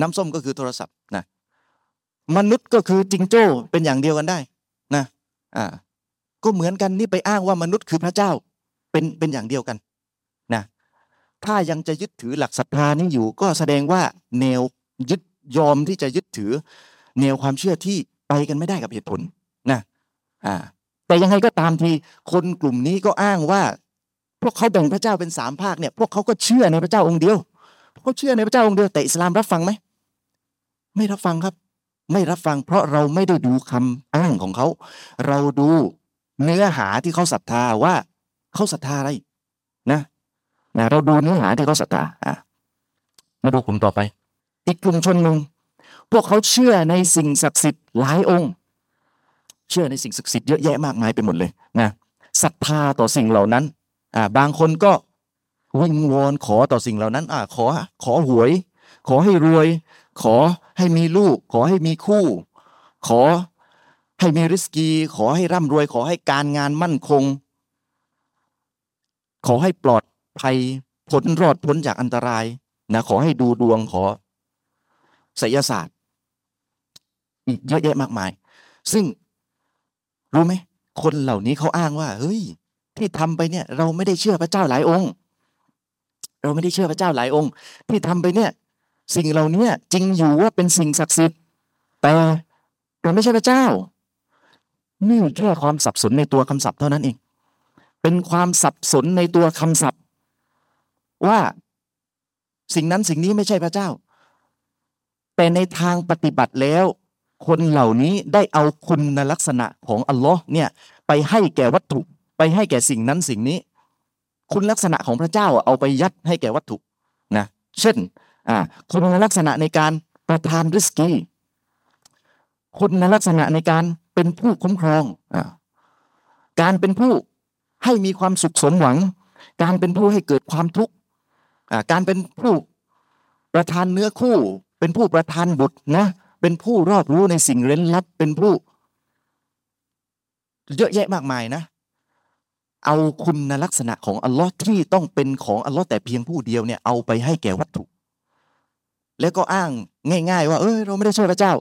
น้ำส้มก็คือโทรศัพท์นะมนุษย์ก็คือจิงโจ้เป็นอย่างเดียวกันได้นะอ่าก็เหมือนกันนี่ไปอ้างว่ามนุษย์คือพระเจ้าเป็นเป็นอย่างเดียวกันนะถ้ายังจะยึดถือหลักศรัทธานี้อยู่ ก็แสดงว่าแนวยึดยอมที่จะยึดถือ แนวความเชื่อที่ไปกันไม่ได้กับเหตุผลนะอ่าแต่ยังไงก็ตามทีคนกลุ่มนี้ก็อ้างว่า พวกเขาแบ่งพระเจ้าเป็นสามภาคเนี่ยพวกเขาก็เชื่อในพระเจ้าองค์เดียวเขาเชื่อในพระเจ้าองค์เดียวแต่อิสลามรับฟังไหม ไม่รับฟังครับ ไม่รับฟัง เพราะเราไม่ได้ดูคำอ้างของเขา เราดูเนื้อหาที่เขาศรัทธาว่าเขาศรัทธาอะไรนะนะเราดูเนื้อหาที่เขาศรัทธาอะมาดูกลุ่มต่อไป อีกกลุ่มชนหนึ่งพวกเขาเชื่อในสิ่งศักดิ์สิทธิ์หลายองค์ เชื่อในสิ่งศักดิ์สิทธิ์เยอะแยะมากมายไปหมดเลยนะศรัทธาต่อสิ่งเหล่านั้นอ่าบางคนก็วิงวอนขอต่อสิ่งเหล่านั้นอ่าขอขอหวย ขอให้รวย ขอ ให้มีลูก ขอให้มีคู่ ขอให้มีริสกี ขอให้ร่ำรวย ขอให้การงานมั่นคง ขอให้ปลอดภัยพ้นรอดพ้นจากอันตรายนะขอให้ดูดวงขอไสยศาสตร์อีกเยอะแยะมากมาย ซึ่งรู้ไหมคนเหล่านี้เขาอ้างว่า เฮ้ย ที่ทำไปเนี่ย เราไม่ได้เชื่อพระเจ้าหลายองค์ เราไม่ได้เชื่อพระเจ้าหลายองค์ ที่ทำไปเนี่ย สิ่งเหล่านี้จริงอยู่ว่าเป็นสิ่งศักดิ์สิทธิ์แต่แต่ไม่ใช่พระเจ้านี่แค่ความสับสนในตัวคำศัพท์เท่านั้นเอง เป็นความสับสนในตัวคำศัพท์ ว่าสิ่งนั้นสิ่งนี้ไม่ใช่พระเจ้า แต่ในทางปฏิบัติแล้ว คนเหล่านี้ได้เอาคุณลักษณะของอัลลอฮ์เนี่ยไปให้แก่วัตถุ ไปให้แก่สิ่งนั้นสิ่งนี้ คุณลักษณะของพระเจ้าเอาไปยัดให้แก่วัตถุนะเช่น อ่าคุณลักษณะในการประทานริสกีคุณลักษณะในการเป็นผู้คุ้มครองอ่าการเป็นผู้ให้มีความสุขสมหวัง การเป็นผู้ให้เกิดความทุกข์การเป็นผู้ประทานเนื้อคู่ เป็นผู้ประทานบุตรนะเป็นผู้รอบรู้ในสิ่งเร้นลับเป็นผู้ เยอะแยะมากมายนะ เอาคุณลักษณะของอัลลอฮ์ที่ต้องเป็นของอัลลอฮ์แต่เพียงผู้เดียวเนี่ยเอาไปให้แก่วัตถุ แล้วก็อ้างง่าย ๆ ว่า เอ้ยเราไม่ได้เชื่อพระเจ้า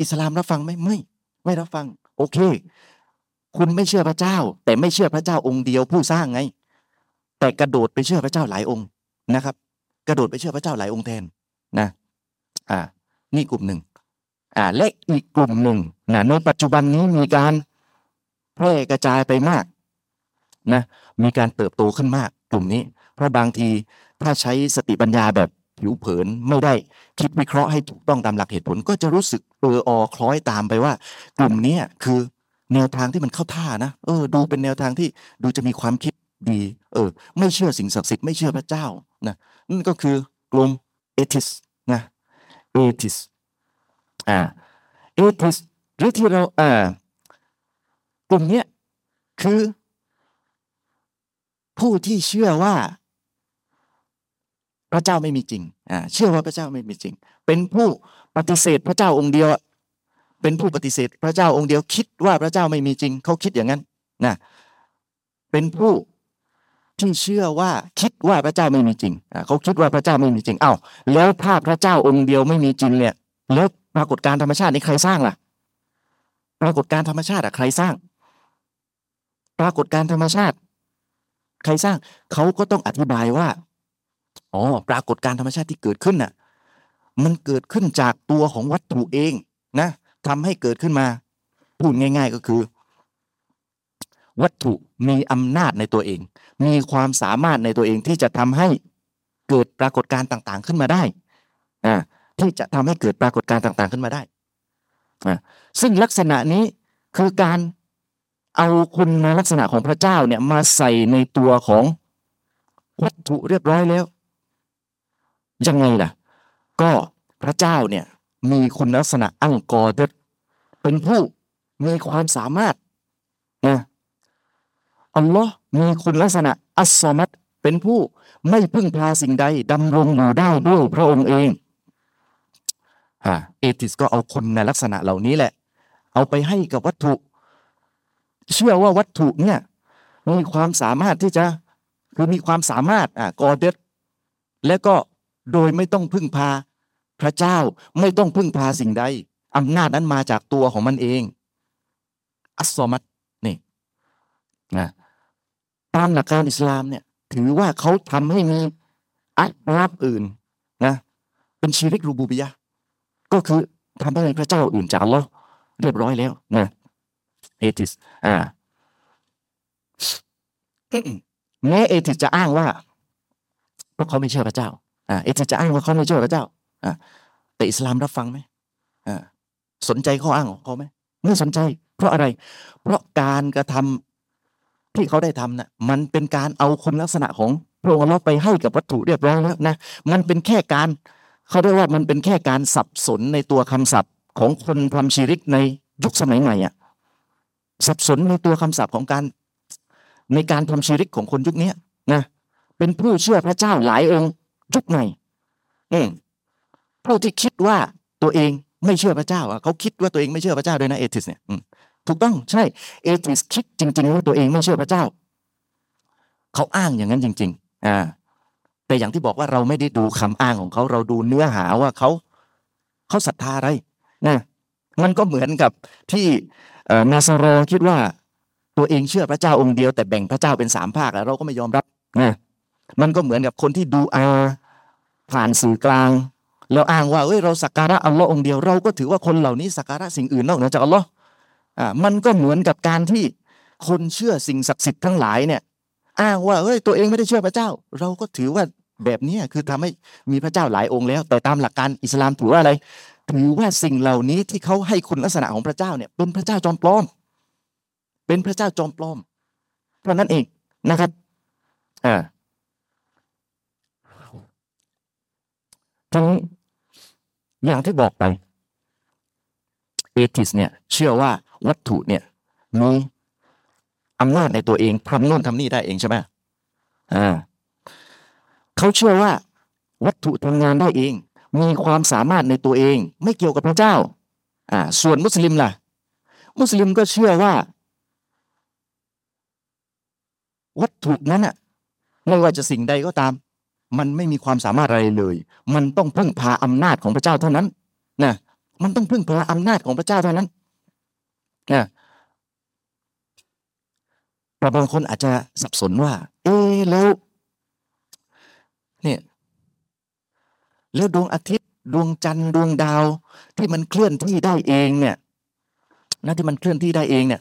อิสลามรับฟังไหมไม่ไม่รับฟัง โอเค คุณไม่เชื่อพระเจ้า แต่ไม่เชื่อพระเจ้าองค์เดียวผู้สร้างไง แต่กระโดดไปเชื่อพระเจ้าหลายองค์นะครับ กระโดดไปเชื่อพระเจ้าหลายองค์แทนนะ อ่า นี่กลุ่มหนึ่งอ่าและอีกกลุ่มหนึ่งนะในปัจจุบันนี้มีการแพร่กระจายไปมากนะมีการเติบโตขึ้นมากกลุ่มนี้ เพราะบางทีถ้าใช้สติปัญญาแบบ ผิวเผินไม่ได้คิดวิเคราะห์ให้ถูกต้องตามหลักเหตุผล ก็จะรู้สึกเอออคล้อยตามไปว่า กลุ่มนี้คือแนวทางที่มันเข้าท่านะเออ ดูเป็นแนวทางที่ดูจะมีความคิดดี เออ ไม่เชื่อสิ่งศักดิ์สิทธิ์ไม่เชื่อพระเจ้านะนั่นก็คือกลุ่มเอทิสนะเอทิสอ่าเอทิสหรือที่เราอ่ากลุ่มนี้คือ ผู้ที่เชื่อว่า ระเจ้าไม่มีจริงอ่าเชื่อว่าพระเจ้าไม่มีจริง เป็นผู้ปฏิเสธพระเจ้าองค์เดียวเป็นผู้ปฏิเสธพระเจ้าองค์เดียวคิดว่าพระเจ้าไม่มีจริง เขาคิดอย่างนั้นนะเป็นผู้ที่เชื่อว่าคิดว่าพระเจ้าไม่มีจริงเขาคิดว่าพระเจ้าไม่มีจริง เอ้าแล้วถ้าพระเจ้าองค์เดียวไม่มีจริงเนี่ยแล้วปรากฏการธรรมชาตินี้ใครสร้างล่ะ ปรากฏการธรรมชาติอะใครสร้าง ปรากฏการธรรมชาติ ใครสร้างเขาก็ต้องอธิบายว่า อ๋อปรากฏการธรรมชาติที่เกิดขึ้นน่ะมันเกิดขึ้นจากตัวของวัตถุเองนะทำให้เกิดขึ้นมา พูดง่าย ๆก็คือ วัตถุมีอำนาจในตัวเอง มีความสามารถในตัวเองที่จะทำให้เกิดปรากฏการณ์ต่าง ๆ ขึ้นมาได้อ่าที่จะทำให้เกิดปรากฏการณ์ต่าง ๆ ขึ้นมาได้อ่าซึ่งลักษณะนี้คือการเอาคุณลักษณะของพระเจ้าเนี่ยมาใส่ในตัวของวัตถุเรียบร้อยแล้ว ยังไงล่ะ ก็พระเจ้าเนี่ยมีคุณลักษณะอังกอร์เป็นผู้มีความสามารถนะอัลลอฮ์มีคุณลักษณะอัสซอมัตเป็นผู้ไม่พึ่งพาสิ่งใดดำรงอยู่ได้ด้วยพระองค์เองฮะเอติสก็เอาคนในลักษณะเหล่านี้แหละ เอาไปให้กับวัตถุ เชื่อว่าวัตถุเนี่ยมีความสามารถที่จะคือมีความสามารถอ่ากอเดตและก็ โดยไม่ต้องพึ่งพาพระเจ้าไม่ต้องพึ่งพาสิ่งใดอำนาจนั้นมาจากตัวของมันเอง อัสซอมัตนี่นะตามหลักการอิสลามเนี่ยถือว่าเขาทำให้มีอัลรับอื่นนะเป็นชีริกรูบูบิยะก็คือทำให้พระเจ้าอื่นจากอัลลอฮ์เรียบร้อยแล้วนะเอติสอ่าแม้เอติสจะอ้างว่าพวกเขาไม่เชื่อพระเจ้า อ่าเอติสจะอ้างว่าเขาไม่เชื่อพระเจ้าอ่าแต่อิสลามรับฟังไหมอ่าสนใจข้ออ้างของเขาไหมไม่สนใจ เพราะอะไร เพราะการกระทำที่เขาได้ทำนะ่ะมันเป็นการเอาคุณลักษณะของพระองค์เราไปให้กับวัตถุเรียบร้อยแล้วนะมันเป็นแค่การเขาเรียกว่ามันเป็นแค่การสับสนในตัวคำศัพท์ของคนทำชีริกในยุคสมัยใหม่อะสับสนในตัวคำศัพท์ของการในการทำชีริกของคนยุคนี้นะเป็นผู้เชื่อพระเจ้าหลายองค์ ยุคใหม่เองผู้ที่คิดว่าตัวเองไม่เชื่อพระเจ้าอะเขาคิดว่าตัวเองไม่เชื่อพระเจ้าด้วยนะเอติสเนี่ยถูกต้องใช่เอติสคิดจริง ๆ ว่าตัวเองไม่เชื่อพระเจ้า เขาอ้างอย่างนั้นจริง ๆอ่าแต่อย่างที่บอกว่าเราไม่ได้ดูคำอ้างของเขาเราดูเนื้อหาว่าเขาเขาศรัทธาอะไรนะมันก็เหมือนกับที่นาซารอคิดว่าตัวเองเชื่อพระเจ้าองค์เดียวแต่แบ่งพระเจ้าเป็นสามภาคแล้วเราก็ไม่ยอมรับนะ มันก็เหมือนกับคนที่ดูอาผ่านสื่อกลาง แล้วอ้างว่าเอ้ยเราสักการะอัลลอฮ์องเดียวเราก็ถือว่าคนเหล่านี้สักการะสิ่งอื่นนอกเหนือจากอัลลอฮ์อ่ามันก็เหมือนกับการที่คนเชื่อสิ่งศักดิ์สิทธิ์ทั้งหลายเนี่ย อ้างว่าเฮ้ยตัวเองไม่ได้เชื่อพระเจ้า เราก็ถือว่าแบบนี้คือทำให้มีพระเจ้าหลายองค์แล้ว แต่ตามหลักการอิสลามถือว่าอะไรถือว่าสิ่งเหล่านี้ที่เขาให้คุณลักษณะของพระเจ้าเนี่ย เป็นพระเจ้าจอมปลอม เป็นพระเจ้าจอมปลอม เพราะนั้นเองนะครับอ่า ทั้งอย่างที่บอกไปเอทิสเนี่ยเชื่อว่าวัตถุเนี่ยมีอำนาจในตัวเองทำโน่นทำนี่ได้เองใช่ไหมอ่าเขาเชื่อว่า วัตถุทำงานได้เอง มีความสามารถในตัวเอง ไม่เกี่ยวกับพระเจ้า อ่า ส่วนมุสลิมล่ะ มุสลิมก็เชื่อว่า วัตถุนั้นอะไม่ว่าจะสิ่งใดก็ตาม มันไม่มีความสามารถอะไรเลย มันต้องพึ่งพาอำนาจของพระเจ้าเท่านั้นนะมันต้องพึ่งพาอำนาจของพระเจ้าเท่านั้นนะแต่บางคนอาจจะสับสนว่า เอ๊แล้วเนี่ยแล้วดวงอาทิตย์ดวงจันทร์ดวงดาว ที่มันเคลื่อนที่ได้เองเนี่ยนะที่มันเคลื่อนที่ได้เองเนี่ย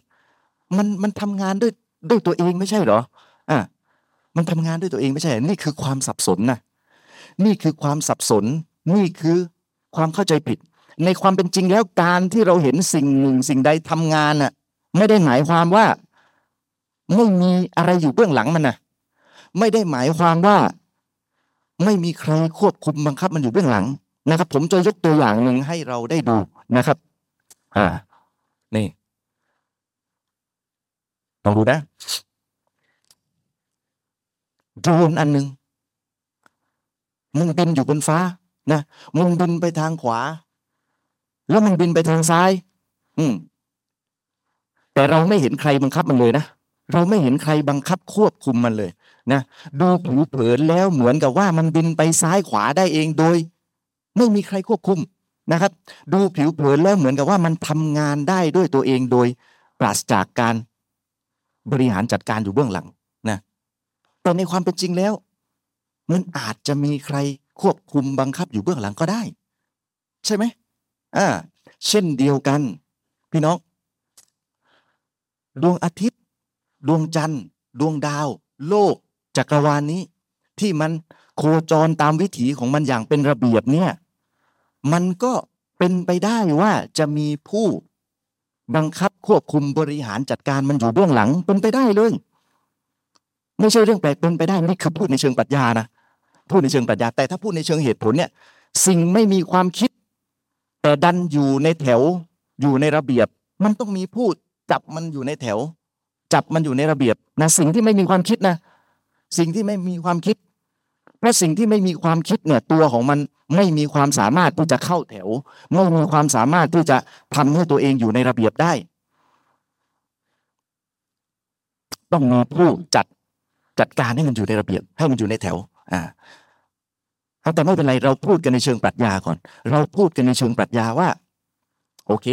มันมันทำงานด้วยด้วยตัวเองไม่ใช่เหรออะ มันทำงานด้วยตัวเองไม่ใช่ นี่คือความสับสนนะนี่คือความสับสน นี่คือความเข้าใจผิด ในความเป็นจริงแล้วการที่เราเห็นสิ่งหนึ่งสิ่งใดทำงานน่ะ ไม่ได้หมายความว่าไม่มีอะไรอยู่เบื้องหลังมันนะไม่ได้หมายความว่า ไม่มีใครควบคุมบังคับมันอยู่เบื้องหลังนะครับ ผมจะยกตัวอย่างหนึ่งให้เราได้ดูนะครับ อ่า นี่ลองดูนะ โดรนอันหนึ่งมันบินอยู่บนฟ้านะมันบินไปทางขวา แล้วมันบินไปทางซ้าย อืม แต่เราไม่เห็นใครบังคับมันเลยนะเราไม่เห็นใครบังคับควบคุมมันเลย นะดูผิวเผินแล้วเหมือนกับว่ามันบินไปซ้ายขวาได้เองโดย ไม่มีใครควบคุมนะครับ ดูผิวเผินแล้วเหมือนกับว่ามันทำงานได้ด้วยตัวเองโดย ปราศจากการบริหารจัดการอยู่เบื้องหลัง แต่ในความเป็นจริงแล้ว มันอาจจะมีใครควบคุมบังคับอยู่เบื้องหลังก็ได้ ใช่ไหมอ่า เช่นเดียวกัน พี่น้อง ดวงอาทิตย์ ดวงจันทร์ ดวงดาว โลกจักรวาลนนี้ ที่มันโคจรตามวิถีของมันอย่างเป็นระเบียบเนี่ย มันก็เป็นไปได้ว่าจะมีผู้บังคับควบคุมบริหารจัดการมันอยู่เบื้องหลังเป็นไปได้เลย ไม่ใช่เรื่องแปลกเป็นไปได้นี่คือพูดในเชิงปรัชญานะพูดในเชิงปรัชญา แต่ถ้าพูดในเชิงเหตุผลเนี่ย สิ่งไม่มีความคิด แต่ดันอยู่ในแถว อยู่ในระเบียบ มันต้องมีผู้จับมันอยู่ในแถว จับมันอยู่ในระเบียบนะสิ่งที่ไม่มีความคิดนะสิ่งที่ไม่มีความคิดเพราะสิ่งที่ไม่มีความคิดเนี่ยตัวของมันไม่มีความสามารถที่จะเข้าแถวไม่มีความสามารถที่จะทำให้ตัวเองอยู่ในระเบียบได้ ต้องมีผู้จัด จัดการให้มันอยู่ในระเบียบ ให้มันอยู่ในแถว อ่าแต่ไม่เป็นไรเราพูดกันในเชิงปรัชญาก่อน เราพูดกันในเชิงปรัชญาว่า โอเค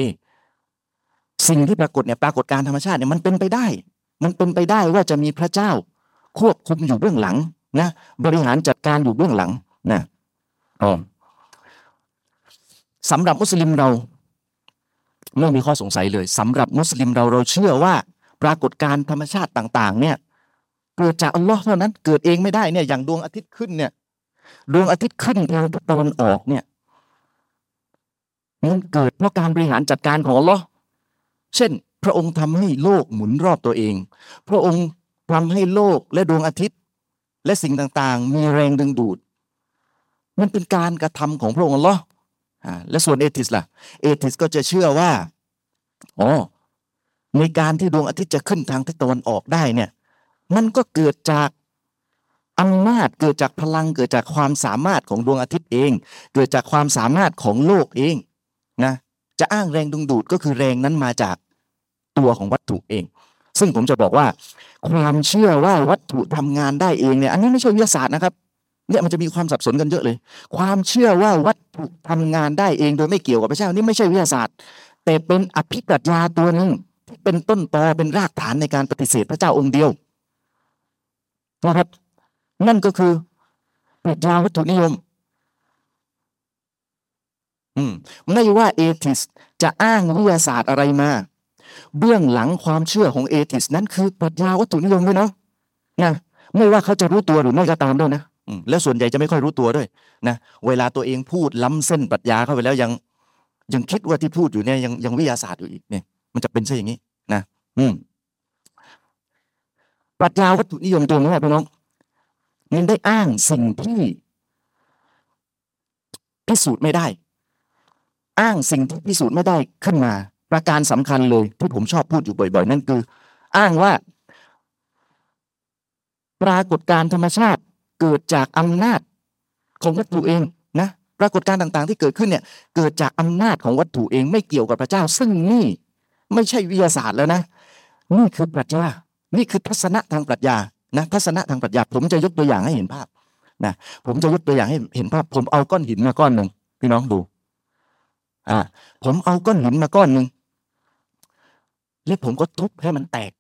สิ่งที่ปรากฏเนี่ยปรากฏการธรรมชาติเนี่ยมันเป็นไปได้ มันเป็นไปได้ว่าจะมีพระเจ้า ควบคุมอยู่เบื้องหลังนะบริหารจัดการอยู่เบื้องหลังนะอ๋อสำหรับมุสลิมเราไม่มีข้อสงสัยเลยสำหรับมุสลิมเราเราเชื่อว่า ปรากฏการธรรมชาติต่าง ๆ เนี่ย เกิดจากอัลลอฮ์เท่านั้น เกิดเองไม่ได้เนี่ย อย่างดวงอาทิตย์ขึ้นเนี่ยดวงอาทิตย์ขึ้นทางตะวันออกเนี่ยมันเกิดเพราะการบริหารจัดการของอัลลอฮ์เช่น พระองค์ทำให้โลกหมุนรอบตัวเอง พระองค์ทำให้โลกและดวงอาทิตย์ และสิ่งต่างๆ มีแรงดึงดูด มันเป็นการกระทำของพระองค์เหรอฮ์และส่วนเอทิสล่ะ เอทิสก็จะเชื่อว่าอ๋อในการที่ดวงอาทิตย์จะขึ้นทางทิศตะวันออกได้เนี่ย มันก็เกิดจากอำนาจเกิดจากพลังเกิดจากความสามารถของดวงอาทิตย์เอง เกิดจากความสามารถของโลกเองนะจะอ้างแรงดึงดูดก็คือแรงนั้นมาจากตัวของวัตถุเอง ซึ่งผมจะบอกว่า ความเชื่อว่าวัตถุทำงานได้เองเนี่ยอันนี้ไม่ใช่วิทยาศาสตร์นะครับเนี่ยมันจะมีความสับสนกันเยอะเลย ความเชื่อว่าวัตถุทำงานได้เอง โดยไม่เกี่ยวกับพระเจ้านี่ไม่ใช่วิทยาศาสตร์ แต่เป็นอภิปรัชญาตัวหนึ่งที่เป็นต้นตอเป็นรากฐานในการปฏิเสธพระเจ้าองค์เดียว นะครับ นั่นก็คือปรัชญาวัตถุนิยมอมไม่ว่าเอทิสจะอ้างวิทยาศาสตร์อะไรมา เบื้องหลังความเชื่อของเอทิสนั้นคือปรัชญาวัตถุนิยมด้วยเนาะนะไม่ว่าเขาจะรู้ตัวหรือไม่ก็ตามด้วยนะแล้วส่วนใหญ่จะไม่ค่อยรู้ตัวด้วยนะเวลาตัวเองพูดล้ำเส้นปรัชญาเข้าไปแล้วยัง ยังคิดว่าที่พูดอยู่เนี่ยยังยังวิทยาศาสตร์อยู่อีกเนี่ยมันจะเป็นซะอย่างนี้นะ อืม ปรัชญาวัตถุนิยมตัวนี้พี่น้องมันได้อ้างสิ่งที่พิสูจน์ไม่ได้ อ้างสิ่งที่พิสูจน์ไม่ได้ขึ้นมา ประการสำคัญเลยที่ผมชอบพูดอยู่บ่อย ๆ นั่นคือ อ้างว่า ปรากฏการธรรมชาติเกิดจากอำนาจของวัตถุเองนะปรากฏการต่างๆ ที่เกิดขึ้นเนี่ย เกิดจากอำนาจของวัตถุเองไม่เกี่ยวกับพระเจ้า ซึ่งนี่ไม่ใช่วิทยาศาสตร์แล้วนะนี่คือปรัชญา นี่คือทัศนะทางปรัชญานะทัศนะทางปรัชญาผมจะยกตัวอย่างให้เห็นภาพนะผมจะยกตัวอย่างให้เห็นภาพ ผมเอาก้อนหินมาก้อนหนึ่งพี่น้องดูอ่าผมเอาก้อนหินมาก้อนหนึ่งแล้วผมก็ทุบให้มันแตก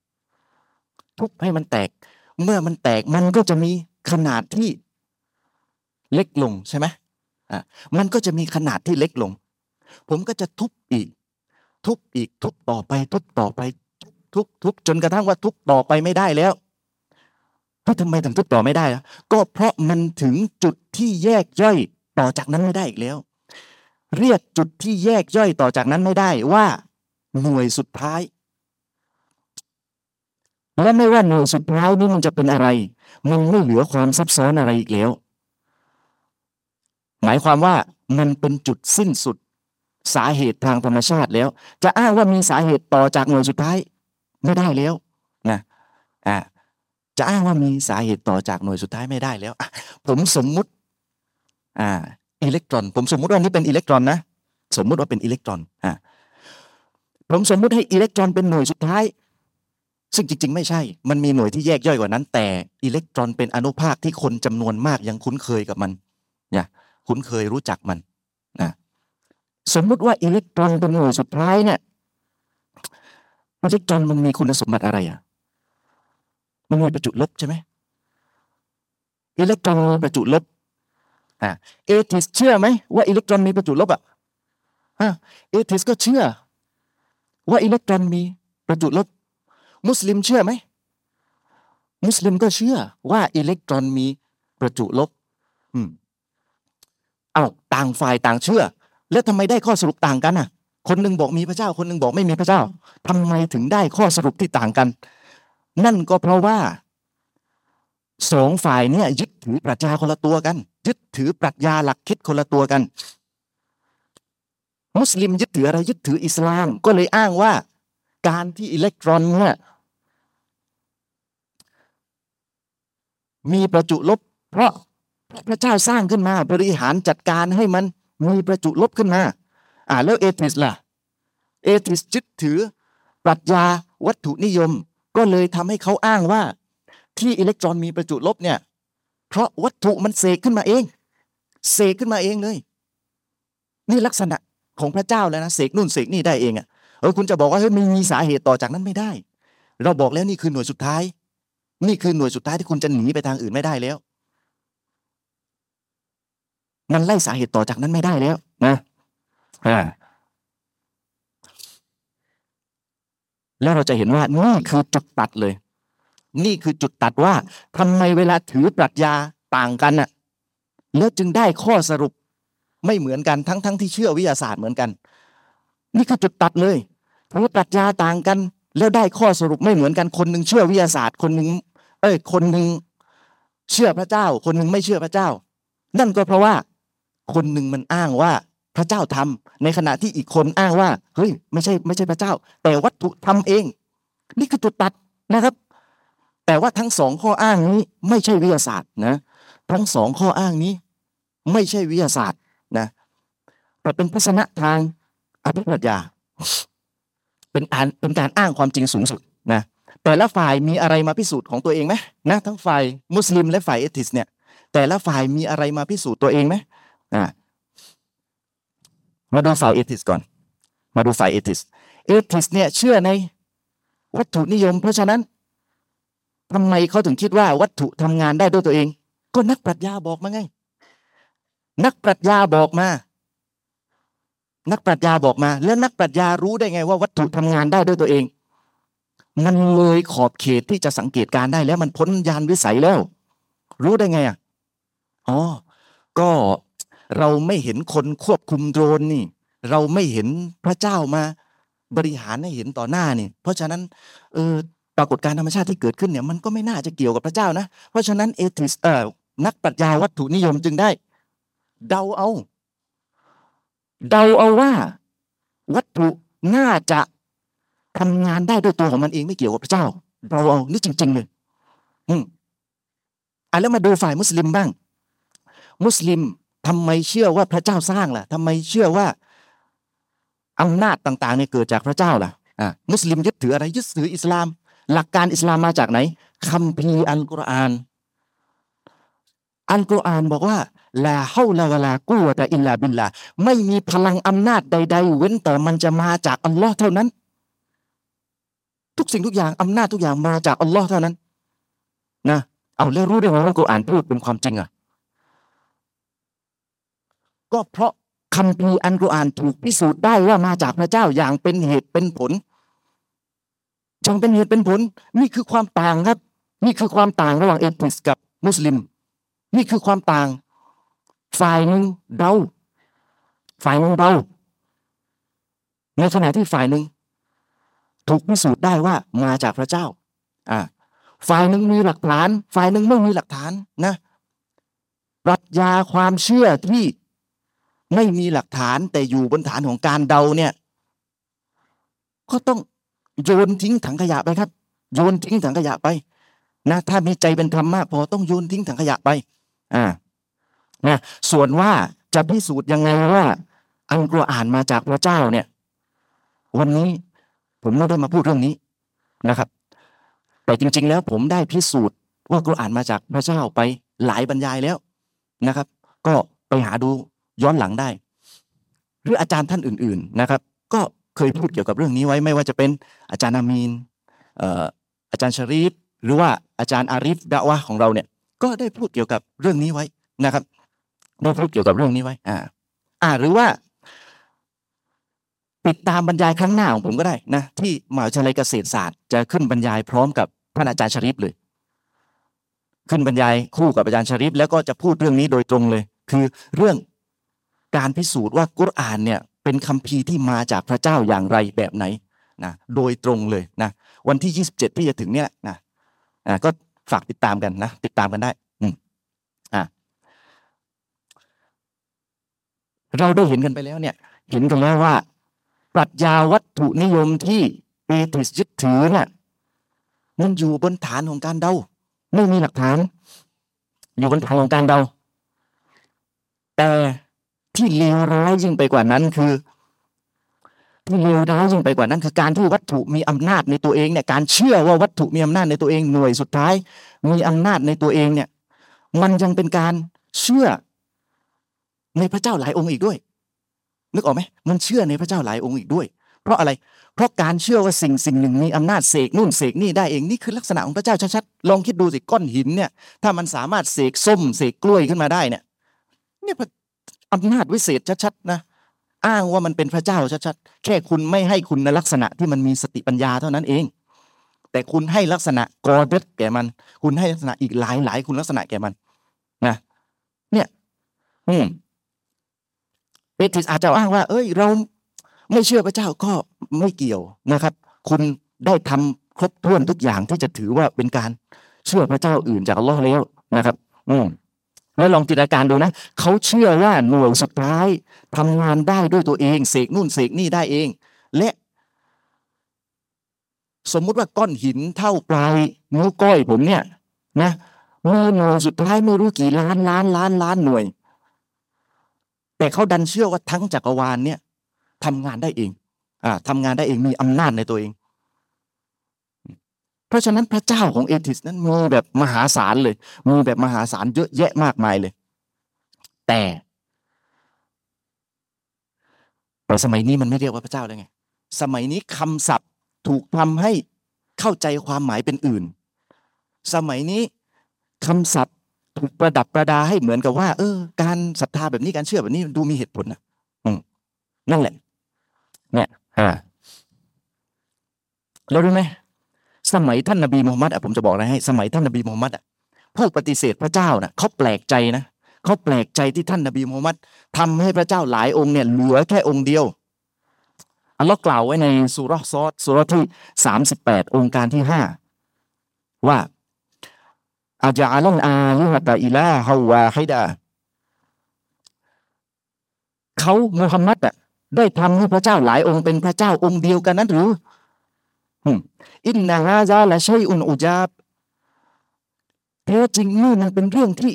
ทุบให้มันแตก เมื่อมันแตกมันก็จะมีขนาดที่เล็กลงใช่ไหมอ่ามันก็จะมีขนาดที่เล็กลง ผมก็จะทุบอีก ทุบอีกทุบต่อไป ทุบต่อไป ทุบทุบจนกระทั่งว่าทุบต่อไปไม่ได้แล้วก็ทำไมถึงทุบต่อไม่ได้อะก็เพราะมันถึงจุดที่แยกย่อยต่อจากนั้นไม่ได้อีกแล้ว เรียกจุดที่แยกย่อยต่อจากนั้นไม่ได้ว่า หน่วยสุดท้ายและไม่ว่าหน่วยสุดท้ายนี้มันจะเป็นอะไร มันไม่เหลือความซับซ้อนอะไรอีกแล้ว หมายความว่ามันเป็นจุดสิ้นสุด สาเหตุทางธรรมชาติแล้ว จะอ้างว่ามีสาเหตุต่อจากหน่วยสุดท้าย ไม่ได้แล้วนะอ่าจะอ้างว่ามีสาเหตุต่อจากหน่วยสุดท้ายไม่ได้แล้วผมสมมุติ อ่า อิเล็กตรอน ผมสมมุติว่านี่เป็นอิเล็กตรอนนะสมมุติว่าเป็นอิเล็กตรอนอ่าผมสมมุติให้อิเล็กตรอนเป็นหน่วยสุดท้าย ซึ่งจริง ๆ ไม่ใช่ มันมีหน่วยที่แยกย่อยกว่านั้น แต่อิเล็กตรอนเป็นอนุภาคที่คนจำนวนมากยังคุ้นเคยกับมันเนี่ยคุ้นเคยรู้จักมันนะสมมุติว่าอิเล็กตรอนเป็นหน่วยสุดท้ายเนี่ย อิเล็กตรอนมันมีคุณสมบัติอะไรอะ มันมีประจุลบใช่ไหมอิเล็กตรอนมีประจุลบอ่าเอทิสเชื่อไหมว่าอิเล็กตรอนมีประจุลบอะฮะเอทิสก็เชื่อ ว่าอิเล็กตรอนมีประจุลบ มุสลิมเชื่อไหมมุสลิมก็เชื่อว่าอิเล็กตรอนมีประจุลบ อืมเอาต่างฝ่ายต่างเชื่อ แล้วทำไมได้ข้อสรุปต่างกันอะ คนหนึ่งบอกมีพระเจ้า คนหนึ่งบอกไม่มีพระเจ้าทำไมถึงได้ข้อสรุปที่ต่างกัน นั่นก็เพราะว่าสองฝ่ายเนี่ยยึดถือปรัชญาคนละตัวกัน ยึดถือปรัชญาหลักคิดคนละตัวกัน มุสลิมยึดถืออะไรยึดถืออิสลาม ก็เลยอ้างว่า การที่อิเล็กตรอนเนี่ยมีประจุลบ เพราะพระเจ้าสร้างขึ้นมา บริหารจัดการให้มันมีประจุลบขึ้นมา อ่าแล้วเอทิสล่ะเอทิสยึดถือปรัชญาวัตถุนิยม ก็เลยทำให้เขาอ้างว่า ที่อิเล็กตรอนมีประจุลบเนี่ย เพราะวัตถุมันเสกขึ้นมาเองเสกขึ้นมาเองเลย นี่ลักษณะของพระเจ้าแล้วนะเสกนู่นเสกนี่ได้เองอะ่ะเออคุณจะบอกว่าเฮ้ยมีสาเหตุต่อจากนั้นไม่ได้ เราบอกแล้วนี่คือหน่วยสุดท้าย นี่คือหน่วยสุดท้ายที่คุณจะหนีไปทางอื่นไม่ได้แล้วมันไล่สาเหตุต่อจากนั้นไม่ได้แล้วนะ อ่าแล้วเราจะเห็นว่านี่คือจุดตัดเลย นี่คือจุดตัดว่าทำไมเวลาถือปรัชญาต่างกันน่ะ แล้วจึงได้ข้อสรุปไม่เหมือนกันทั้งทั้งที่เชื่อวิทยาศาสตร์เหมือนกัน นี่คือจุดตัดเลยถือปรัชญาต่างกัน แล้วได้ข้อสรุปไม่เหมือนกันคนหนึ่งเชื่อวิทยาศาสตร์ คนหนึ่งเอ้ยคนหนึ่งเชื่อพระเจ้า คนหนึ่งไม่เชื่อพระเจ้า นั่นก็เพราะว่า คนหนึ่งมันอ้างว่า พระเจ้าทำในขณะที่อีกคนอ้างว่าเฮ้ยไม่ใช่ไม่ใช่พระเจ้า แต่วัตถุทำเอง นี่คือจุดตัดนะครับ แต่ว่าทั้งสองข้ออ้างนี้ไม่ใช่วิทยาศาสตร์นะทั้งสองข้ออ้างนี้ ไม่ใช่วิทยาศาสตร์นะแต่เป็นทัศนะทางอภิปรัชญาเป็นการเป็นการอ้างความจริงสูงสุดนะแต่ละฝ่ายมีอะไรมาพิสูจน์ของตัวเองไหมนะทั้งฝ่ายมุสลิมและฝ่ายเอติสเนี่ยแต่ละฝ่ายมีอะไรมาพิสูจน์ตัวเองไหมอ่า มาดูฝ่ายเอติสก่อน มาดูฝ่ายเอติสเอติสเนี่ยเชื่อในวัตถุนิยม เพราะฉะนั้นทำไมเขาถึงคิดว่าวัตถุทำงานได้ด้วยตัวเอง ก็นักปรัชญาบอกมาไง นักปรัชญาบอกมา นักปรัชญาบอกมา แล้วนักปรัชญารู้ได้ไงว่าวัตถุทำงานได้ด้วยตัวเอง มันเลยขอบเขตที่จะสังเกตการได้แล้วมันพ้นยานวิสัยแล้ว รู้ได้ไงอะอ๋อก็ เราไม่เห็นคนควบคุมโดรนนี่ เราไม่เห็นพระเจ้ามาบริหารให้เห็นต่อหน้านี่ เพราะฉะนั้นเออปรากฏการธรรมชาติที่เกิดขึ้นเนี่ยมันก็ไม่น่าจะเกี่ยวกับพระเจ้านะ เพราะฉะนั้นเอทิสเอ่อนักปรัชญาวัตถุนิยมจึงได้ เดาเอา เดาเอาว่า วัตถุน่าจะทำงานได้ด้วยตัวของมันเองไม่เกี่ยวกับพระเจ้า เดาเอานี่จริงๆเลยอืมอะแล้วมาดูฝ่ายมุสลิมบ้าง มุสลิม ทำไมเชื่อว่าพระเจ้าสร้างล่ะทำไมเชื่อว่าอำนาจต่างๆเนี่ยเกิดจากพระเจ้าล่ะอะมุสลิมยึดถืออะไรยึดถืออิสลาม หลักการอิสลามมาจากไหนคัมภีร์อัลกุรอาน อัลกุรอานบอกว่าลาเฮาลาวะลากูวะตะอิลลาบิลลาไม่มีพลังอำนาจใด ๆ เว้นแต่มันจะมาจากอัลลอฮ์เท่านั้น ทุกสิ่งทุกอย่างอำนาจทุกอย่างมาจากอัลลอฮ์เท่านั้น นะ เอาแล้วรู้ได้ไงว่าอัลกุรอานพูดเป็นความจริงอะ ก็เพราะคัมภีอันกุรอานถูกพิสูจน์ได้ว่ามาจากพระเจ้าอย่างเป็นเหตุเป็นผลจงเป็นเหตุเป็นผล นี่คือความต่างครับ นี่คือความต่างระหว่างเอทิสกับมุสลิม นี่คือความต่าง ฝ่ายหนึ่งเดาฝ่ายหนึ่งเดาในขณะที่ฝ่ายหนึ่งถูกพิสูจน์ได้ว่ามาจากพระเจ้า อ่า ฝ่ายหนึ่งมีหลักฐาน ฝ่ายหนึ่งไม่มีหลักฐานนะปรัชญาความเชื่อที่ ไม่มีหลักฐานแต่อยู่บนฐานของการเดาเนี่ย ก็ต้องโยนทิ้งถังขยะไปครับ โยนทิ้งถังขยะไป นะ ถ้ามีใจเป็นธรรมมากพอต้องโยนทิ้งถังขยะไป อ่านะส่วนว่าจะพิสูจน์ยังไงว่า อัลกุรอ่านมาจากพระเจ้าเนี่ย วันนี้ผมไม่ได้มาพูดเรื่องนี้นะครับ แต่จริง ๆ แล้วผมได้พิสูจน์ว่ากุรอ่านมาจากพระเจ้าไปหลายบรรยายแล้วนะครับ ก็ไปหาดู ย้อนหลังได้ หรืออาจารย์ท่านอื่น ๆนะครับ ก็เคยพูดเกี่ยวกับเรื่องนี้ไว้ไม่ว่าจะเป็นอาจารย์อามีนอาจารย์ชรีฟหรือว่าอาจารย์อาริฟดาวะของเราเนี่ย ก็ได้พูดเกี่ยวกับเรื่องนี้ไว้นะครับได้พูดเกี่ยวกับเรื่องนี้ไว้ อ่า อ่า หรือว่าติดตามบรรยายครั้งหน้าของผมก็ได้นะที่มหาวิทยาลัยเกษตรศาสตร์จะขึ้นบรรยายพร้อมกับท่านอาจารย์ชริฟเลย ขึ้นบรรยายคู่กับอาจารย์ชริฟแล้วก็จะพูดเรื่องนี้โดยตรงเลย คือเรื่อง การพิสูจน์ว่ากุรอานเนี่ยเป็นคัมภีร์ที่มาจากพระเจ้าอย่างไรแบบไหนนะโดยตรงเลยนะวันที่ 27 ที่จะถึงเนี่ยนะอ่าก็ฝากติดตามกันนะติดตามกันได้อืมอ่าเราได้เห็นกันไปแล้วเนี่ย เห็นกันแล้วว่า ปรัชญาวัตถุนิยมที่เอติสยึดถือเนี่ยมันอยู่บนฐานของการเดาไม่มีหลักฐาน อยู่บนฐานของการเดาแต่ ที่เลวร้ายยิ่งไปกว่านั้นคือที่เลวร้ายยิ่งไปกว่านั้น คือการที่วัตถุมีอำนาจในตัวเองเนี่ยการเชื่อว่าวัตถุมีอำนาจในตัวเองหน่วยสุดท้าย มีอำนาจในตัวเองเนี่ย มันยังเป็นการเชื่อในพระเจ้าหลายองค์อีกด้วย นึกออกไหมมันเชื่อในพระเจ้าหลายองค์อีกด้วย เพราะอะไร เพราะการเชื่อว่าสิ่งสิ่งหนึ่งมีอำนาจเสกนู่นเสกนี่ได้เองนี่คือลักษณะของพระเจ้าชัดๆลองคิดดูสิก้อนหินเนี่ย ถ้ามันสามารถเสกส้มเสกกล้วยขึ้นมาได้เนี่ยเนี่ย อำนาจวิเศษชัดๆนะอ้างว่ามันเป็นพระเจ้าชัดๆแค่คุณไม่ให้คุณลักษณะที่มันมีสติปัญญาเท่านั้นเอง แต่คุณให้ลักษณะกอเดแก่มัน คุณให้ลักษณะอีกหลายหลายคุณลักษณะแก่มันนะเนี่ยอืมเปติสอาจจะอ้างว่า เอ้ย เราไม่เชื่อพระเจ้าก็ไม่เกี่ยวนะครับ คุณได้ทำครบถ้วนทุกอย่างที่จะถือว่าเป็นการเชื่อพระเจ้าอื่นจากอัลลอฮ์แล้วนะครับ อืม แล้วลองจินตนาการดูนะเขาเชื่อว่าหน่วยสุดท้ายทำงานได้ด้วยตัวเองเสกนู่นเสกนี่ได้เอง และ สมมุติว่าก้อนหินเท่าปลายนิ้วก้อยผมเนี่ย นะเมีหน่วยสุดท้ายไม่รู้กี่ล้านล้านล้านล้านหน่วย แต่เขาดันเชื่อว่าทั้งจักรวาลเนี่ยทำงานได้เอง อ่าทำงานได้เองมีอำนาจในตัวเอง เพราะฉะนั้นพระเจ้าของเอทิสนั้นมีแบบมหาศาลเลยมีแบบมหาศาลเยอะแยะมากมายเลย แต่แต่สมัยนี้มันไม่เรียกว่าพระเจ้าแล้วไง สมัยนี้คำศัพท์ถูกทำให้เข้าใจความหมายเป็นอื่น สมัยนี้คำศัพท์ถูกประดับประดาให้เหมือนกับว่า เออ การศรัทธาแบบนี้การเชื่อแบบนี้ดูมีเหตุผลนะอืมนั่นแหละ เนี่ยอ่าแล้วรู้ไหม สมัยท่านนบีมูฮัมมัดอะผมจะบอกอะไรให้สมัยท่านนบีมูฮัมมัดอะผู้ปฏิเสธพระเจ้านะเขาแปลกใจนะเขาแปลกใจที่ท่านนบีมูฮัมมัดทำให้พระเจ้าหลายองค์เนี่ยเหลือแค่องค์เดียวอัลลอฮ์กล่าวไว้ในสุรซอดสุรที่สามสิบแปดองค์การที่ห้าว่าอาจาลันอาลิฮะตาอิลาฮาวาฮิดาเขามุฮัมมัดอะได้ทำให้พระเจ้าหลายองค์เป็นพระเจ้าองค์เดียวกันนั้นหรือ อินนาฮาซาละชัยอุนอุจาบแท้จริงนี่มันเป็นเรื่องที่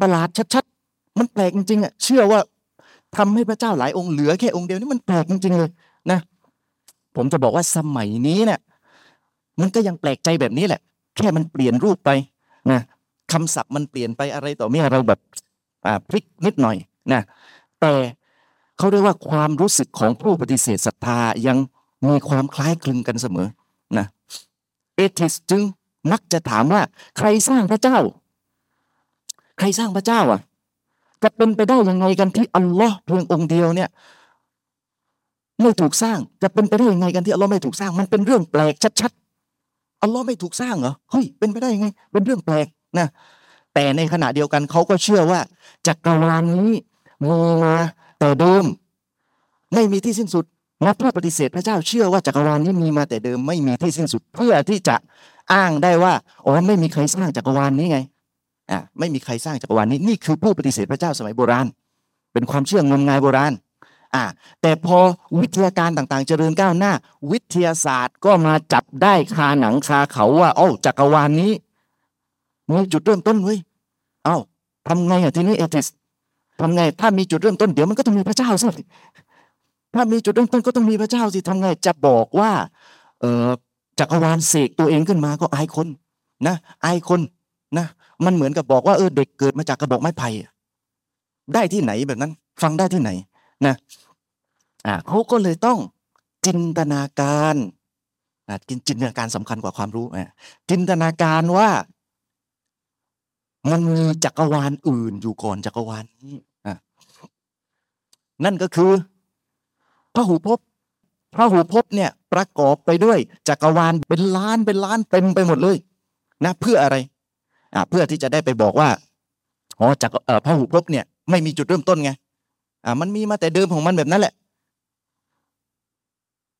ประหลาดชัดๆ มันแปลกจริงๆอะเชื่อว่าทำให้พระเจ้าหลายองค์เหลือแค่องค์เดียวนี่มันแปลกจริงๆเลยนะ ผมจะบอกว่าสมัยนี้เนี่ยมันก็ยังแปลกใจแบบนี้แหละ แค่มันเปลี่ยนรูปไปนะคำศัพท์มันเปลี่ยนไปอะไรต่อเมื่อเราแบบพลิกนิดหน่อยนะแต่เขาเรียกว่าความรู้สึกของผู้ปฏิเสธศรัทธายัง มีความคล้ายคลึงกันเสมอนะเอทิสจึงมักจะถามว่า ใครสร้างพระเจ้า ใครสร้างพระเจ้าอะจะเป็นไปได้ยังไงกันที่อัลลอฮ์เพียงองค์เดียวเนี่ยไม่ถูกสร้างจะเป็นไปได้ยังไงกันที่อัลลอฮ์ไม่ถูกสร้าง มันเป็นเรื่องแปลกชัดๆอัลลอฮ์ไม่ถูกสร้างเหรอเฮ้ยเป็นไปได้ยังไง เป็นเรื่องแปลกนะแต่ในขณะเดียวกันเขาก็เชื่อว่าจักรวาลนี้มีมาแต่เดิมไม่มีที่สิ้นสุด นับผู้ปฏิเสธพระเจ้าเชื่อว่าจักรวาลนี้มีมาแต่เดิมไม่มีที่สิ้นสุด เพื่อที่จะอ้างได้ว่าอ๋อไม่มีใครสร้างจักรวาลนี้ไงอะไม่มีใครสร้างจักรวาลนี้นี่คือผู้ปฏิเสธพระเจ้าสมัยโบราณ เป็นความเชื่องมงายโบราณอะแต่พอวิทยาการต่างๆ เจริญก้าวหน้า วิทยาศาสตร์ก็มาจับได้คาหนังคาเขาว่าโอ้จักรวาลนี้มีจุดเริ่มต้นเว้ยเอ้าทำไงอะทีนี้เอติสทำไงถ้ามีจุดเริ่มต้นเดี๋ยวมันก็ต้องมีพระเจ้าสิ ถ้ามีจุดเริ่มต้นก็ต้องมีพระเจ้าสิทำไงจะบอกว่า เออจักรวาลเสกตัวเองขึ้นมาก็อายคนนะอายคนนะ มันเหมือนกับบอกว่าเออเด็กเกิดมาจากกระบอกไม้ไผ่ได้ที่ไหนแบบนั้น ฟังได้ที่ไหนนะอ่าเขาก็เลยต้องจินตนาการอ่าจินตนาการสำคัญกว่าความรู้อ่าจินตนาการว่า มันมีจักรวาลอื่นอยู่ก่อนจักรวาลนี้อ่านั่นก็คือ พระหูพบพระหูพบเนี่ยประกอบไปด้วยจักรวาลเป็นล้านเป็นล้านเต็มไปหมดเลยนะเพื่ออะไรอ่าเพื่อที่จะได้ไปบอกว่าอ๋อจักรพระหูพบเนี่ยไม่มีจุดเริ่มต้นไงอ่ามันมีมาแต่เดิมของมันแบบนั้นแหละ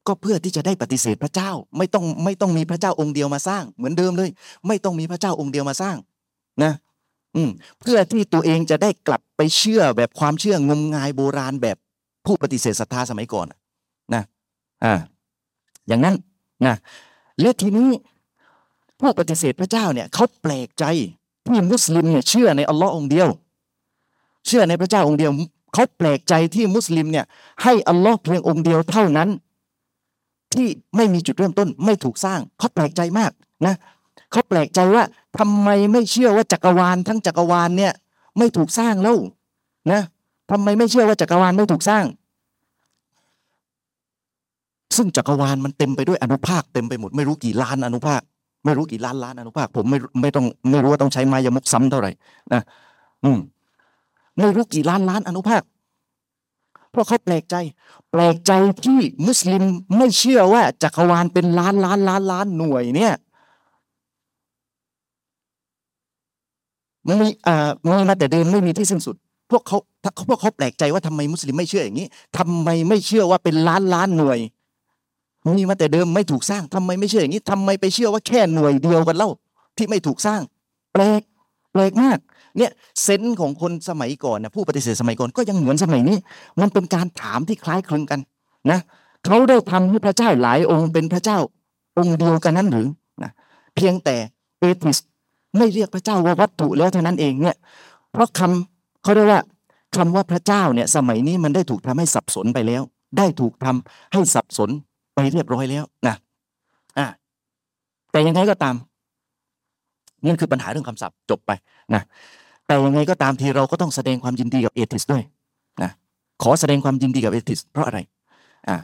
ก็เพื่อที่จะได้ปฏิเสธพระเจ้า ไม่ต้องไม่ต้องมีพระเจ้าองค์เดียวมาสร้าง เหมือนเดิมเลย ไม่ต้องมีพระเจ้าองค์เดียวมาสร้าง นะ อืมเพื่อที่ตัวเองจะได้กลับไปเชื่อแบบความเชื่องมงายโบราณแบบ ผู้ปฏิเสธศรัทธาสมัยก่อนนะอ่าอย่างนั้นนะและทีนี้ผู้ปฏิเสธพระเจ้าเนี่ยเขาแปลกใจที่มุสลิมเนี่ยเชื่อในอัลลอฮ์องเดียว เชื่อในพระเจ้าองค์เดียวเขาแปลกใจที่มุสลิมเนี่ยให้อัลลอฮ์เพียงองค์เดียวเท่านั้น ที่ไม่มีจุดเริ่มต้นไม่ถูกสร้างเขาแปลกใจมากนะเขาแปลกใจว่าทำไมไม่เชื่อว่าจักรวาลทั้งจักรวาลเนี่ยไม่ถูกสร้างแล้วนะ ทำไมไม่เชื่อว่าจักรวาลไม่ถูกสร้าง ซึ่งจักรวาลมันเต็มไปด้วยอนุภาคเต็มไปหมดไม่รู้กี่ล้านอนุภาค ไม่รู้กี่ล้านล้านอนุภาค ผมไม่ไม่ต้องไม่รู้ว่าต้องใช้ไมายมกซ้ำเท่าไหร่นะอืมไม่รู้กี่ล้านล้านอนุภาค เพราะเขาแปลกใจ แปลกใจที่มุสลิมไม่เชื่อว่าจักรวาลเป็นล้านล้านล้านล้านหน่วยเนี่ยมีอ่ามีมาแต่เดิมไม่มีที่สิ้นสุด พวกเขา เขาพวกเขาแปลกใจว่าทำไมมุสลิมไม่เชื่ออย่างนี้ทำไมไม่เชื่อว่าเป็นล้านล้านหน่วยมีมาแต่เดิมไม่ถูกสร้างทำไมไม่เชื่ออย่างนี้ทำไมไปเชื่อว่าแค่หน่วยเดียวกันเล่า ที่ไม่ถูกสร้าง แปลกแปลกมาก เนี่ยเซนส์ของคนสมัยก่อนนะผู้ปฏิเสธสมัยก่อนก็ยังเหมือนสมัยนี้ มันเป็นการถามที่คล้ายคลึงกันนะเขาได้ทำให้พระเจ้าหลายองค์เป็นพระเจ้า องค์เดียวกันนั้นหรือนะเพียงแต่เอติสไม่เรียกพระเจ้าว่าวัตถุแล้วเท่านั้นเองเนี่ย เพราะคำเขาเรียกว่า คำว่าพระเจ้าเนี่ยสมัยนี้มันได้ถูกทำให้สับสนไปแล้ว ได้ถูกทำให้สับสนไปเรียบร้อยแล้วนะอ่าแต่ยังไงก็ตามนี่คือปัญหาเรื่องคำศัพท์จบไปนะแต่ยังไงก็ตามทีเราก็ต้องแสดงความยินดีกับเอติสด้วยนะขอแสดงความยินดีกับเอติสเพราะอะไรอ่า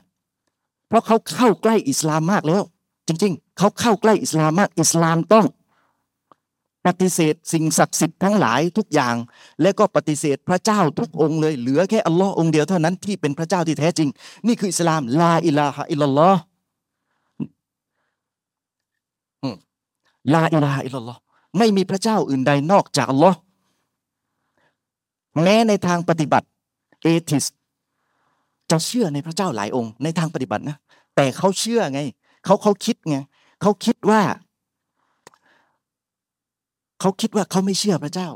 เพราะเขาเข้าใกล้อิสลามมากแล้ว จริง ๆ เขาเข้าใกล้อิสลามมากอิสลามต้อง ปฏิเสธสิ่งศักดิ์สิทธิ์ทั้งหลายทุกอย่าง และก็ปฏิเสธพระเจ้าทุกองค์เลยเหลือแค่อัลลอฮ์องเดียวเท่านั้นที่เป็นพระเจ้าที่แท้จริง นี่คืออิสลามลาอิลาฮะอิลลัลลอฮ์ลาอิลาฮะอิลลัลลอฮ์ไม่มีพระเจ้าอื่นใดนอกจากอัลลอฮ์แม้ในทางปฏิบัติเอทิสจะเชื่อในพระเจ้าหลายองค์ในทางปฏิบัตินะแต่เขาเชื่อไงเขาเขาคิดไงเขาคิดว่า เขาคิดว่าเขาไม่เชื่อพระเจ้า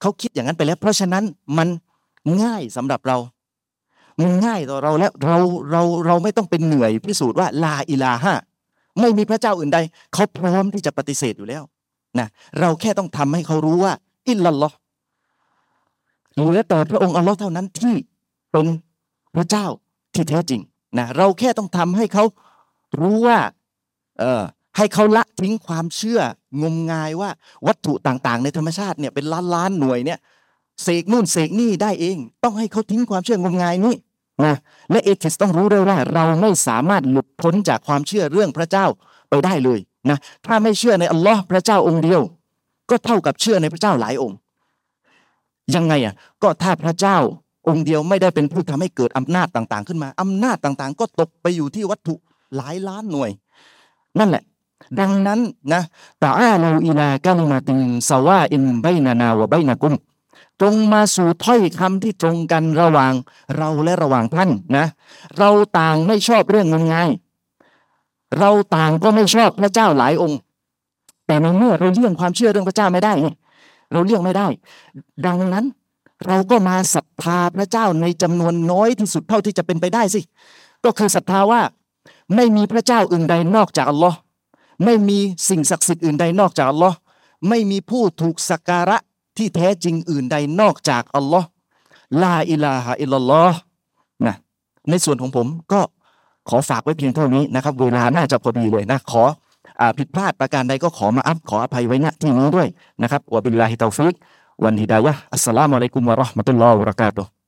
เขาคิดอย่างนั้นไปแล้ว เพราะฉะนั้นมันง่ายสำหรับเรา มันง่ายต่อเราแล้วเราเราเราไม่ต้องเป็นเหนื่อยพิสูจน์ว่าลาอิลาฮะไม่มีพระเจ้าอื่นใด เขาพร้อมที่จะปฏิเสธอยู่แล้วนะเราแค่ต้องทำให้เขารู้ว่า อิลลัลลอฮ์เหลือแต่พระองค์อัลลอฮ์เท่านั้นที่เป็นพระเจ้าที่แท้จริงนะเราแค่ต้องทำให้เขารู้ว่า เออ ให้เขาละทิ้งความเชื่องมงายว่าวัตถุต่างๆ ในธรรมชาติเนี่ยเป็นล้านล้านหน่วยเนี่ยเสกนู่นเสกนี่ได้เอง ต้องให้เขาทิ้งความเชื่องมงายนี้นะและเอทิสต้องรู้ด้วยว่าเราไม่สามารถหลุดพ้นจากความเชื่อเรื่องพระเจ้าไปได้เลยนะถ้าไม่เชื่อในอัลลอฮ์พระเจ้าองค์เดียว ก็เท่ากับเชื่อในพระเจ้าหลายองค์ ยังไงอะก็ถ้าพระเจ้าองค์เดียวไม่ได้เป็นผู้ทำให้เกิดอำนาจต่างๆ ขึ้นมาอำนาจต่างๆ ก็ตกไปอยู่ที่วัตถุหลายล้านหน่วย นั่นแหละ ดังนั้นนะตาอาลูอิลากาลิมาตินสวาอินไบนานาวะไบนากุมตรงมาสู่ถ้อยคำที่ตรงกันระหว่างเราและระหว่างท่านนะ เราต่างไม่ชอบเรื่องงมงายเราต่างก็ไม่ชอบพระเจ้าหลายองค์ แต่ในเมื่อเราเลี่ยงความเชื่อเรื่องพระเจ้าไม่ได้ เราเลี่ยงไม่ได้ ดังนั้นเราก็มาศรัทธาพระเจ้าในจำนวนน้อยที่สุดเท่าที่จะเป็นไปได้สิ ก็คือศรัทธาว่าไม่มีพระเจ้าอื่นใดนอกจากอัลลอฮ์ ไม่มีสิ่งศักดิ์สิทธิ์อื่นใดนอกจากอัลลอฮ์ไม่มีผู้ถูกสักการะที่แท้จริงอื่นใดนอกจากอัลลอฮ์لا إله إلا اللهนะในส่วนของผมก็ขอฝากไว้เพียงเท่านี้นะครับ เวลาน่าจะพอดีเลยนะขออผิดพลาดประการใดก็ขอมะอัฟขออภัยไว้ณที่นี้ด้วยนะครับوبالله التوفيق والهداية السلام عليكم ورحمة الله وبركاته